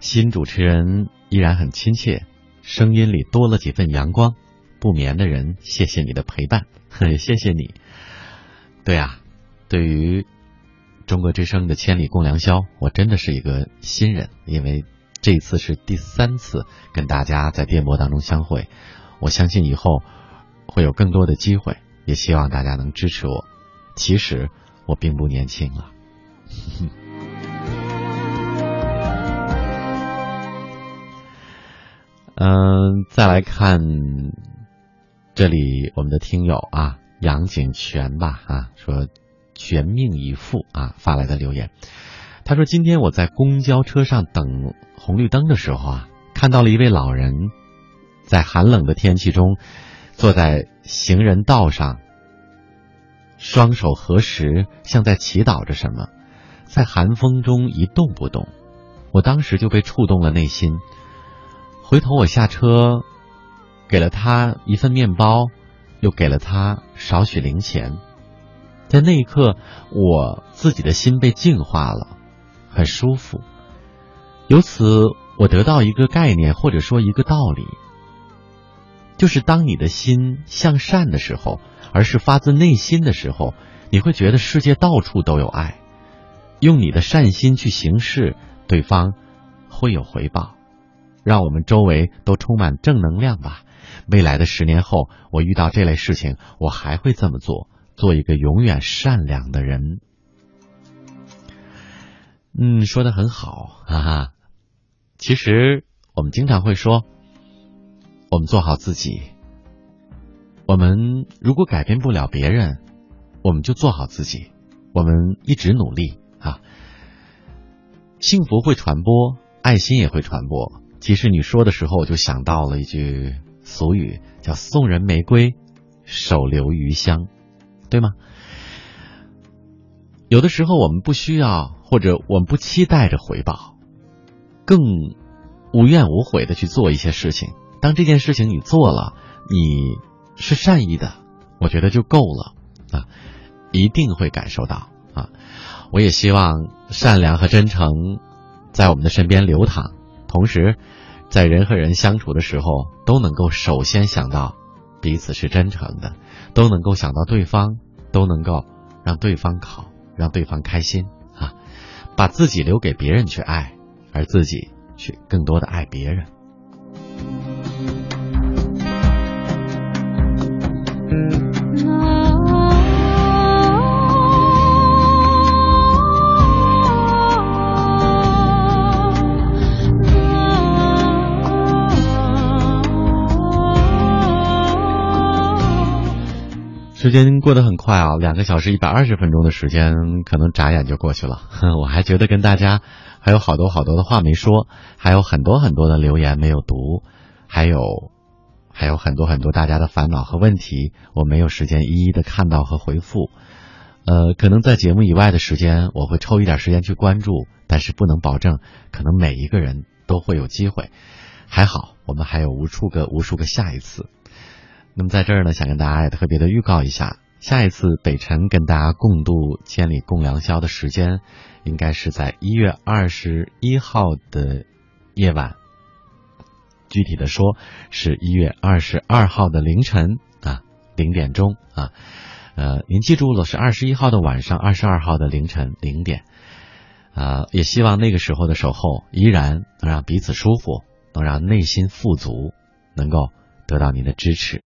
新主持人依然很亲切，声音里多了几分阳光。不眠的人，谢谢你的陪伴，也 谢谢你。对啊，对于中国之声的千里共良宵，我真的是一个新人，因为这次是第三次跟大家在电波当中相会。我相信以后会有更多的机会，也希望大家能支持我。”其实我并不年轻了。嗯，再来看这里我们的听友啊，杨景全吧啊，说全命以赴啊发来的留言。他说今天我在公交车上等红绿灯的时候啊，看到了一位老人在寒冷的天气中坐在行人道上。双手合十，像在祈祷着什么，在寒风中一动不动。我当时就被触动了内心。回头我下车，给了他一份面包，又给了他少许零钱。在那一刻，我自己的心被净化了，很舒服。由此，我得到一个概念，或者说一个道理，就是当你的心向善的时候。而是发自内心的时候，你会觉得世界到处都有爱。用你的善心去行事，对方会有回报。让我们周围都充满正能量吧。未来的十年后，我遇到这类事情，我还会这么做，做一个永远善良的人。嗯，说的很好，哈哈。其实我们经常会说，我们做好自己。我们如果改变不了别人，我们就做好自己。我们一直努力啊，幸福会传播，爱心也会传播。其实你说的时候，我就想到了一句俗语，叫“送人玫瑰，手留余香”，对吗？有的时候我们不需要，或者我们不期待着回报，更无怨无悔的去做一些事情。当这件事情你做了，你。是善意的，我觉得就够了啊，一定会感受到啊。我也希望善良和真诚在我们的身边流淌，同时在人和人相处的时候，都能够首先想到彼此是真诚的，都能够想到对方，都能够让对方好，让对方开心啊，把自己留给别人去爱，而自己去更多的爱别人。时间过得很快啊，两个小时一百二十分钟的时间，可能眨眼就过去了。我还觉得跟大家还有好多好多的话没说，还有很多很多的留言没有读，还有还有很多很多大家的烦恼和问题，我没有时间一一的看到和回复。呃，可能在节目以外的时间，我会抽一点时间去关注，但是不能保证可能每一个人都会有机会。还好，我们还有无数个无数个下一次。那么在这儿呢，想跟大家也特别的预告一下，下一次北辰跟大家共度千里共良宵的时间，应该是在一月二十一号的夜晚。具体的说，是一月二十二号的凌晨啊，零点钟啊，呃，您记住了，是二十一号的晚上，二十二号的凌晨零点。啊，也希望那个时候的守候依然能让彼此舒服，能让内心富足，能够得到您的支持。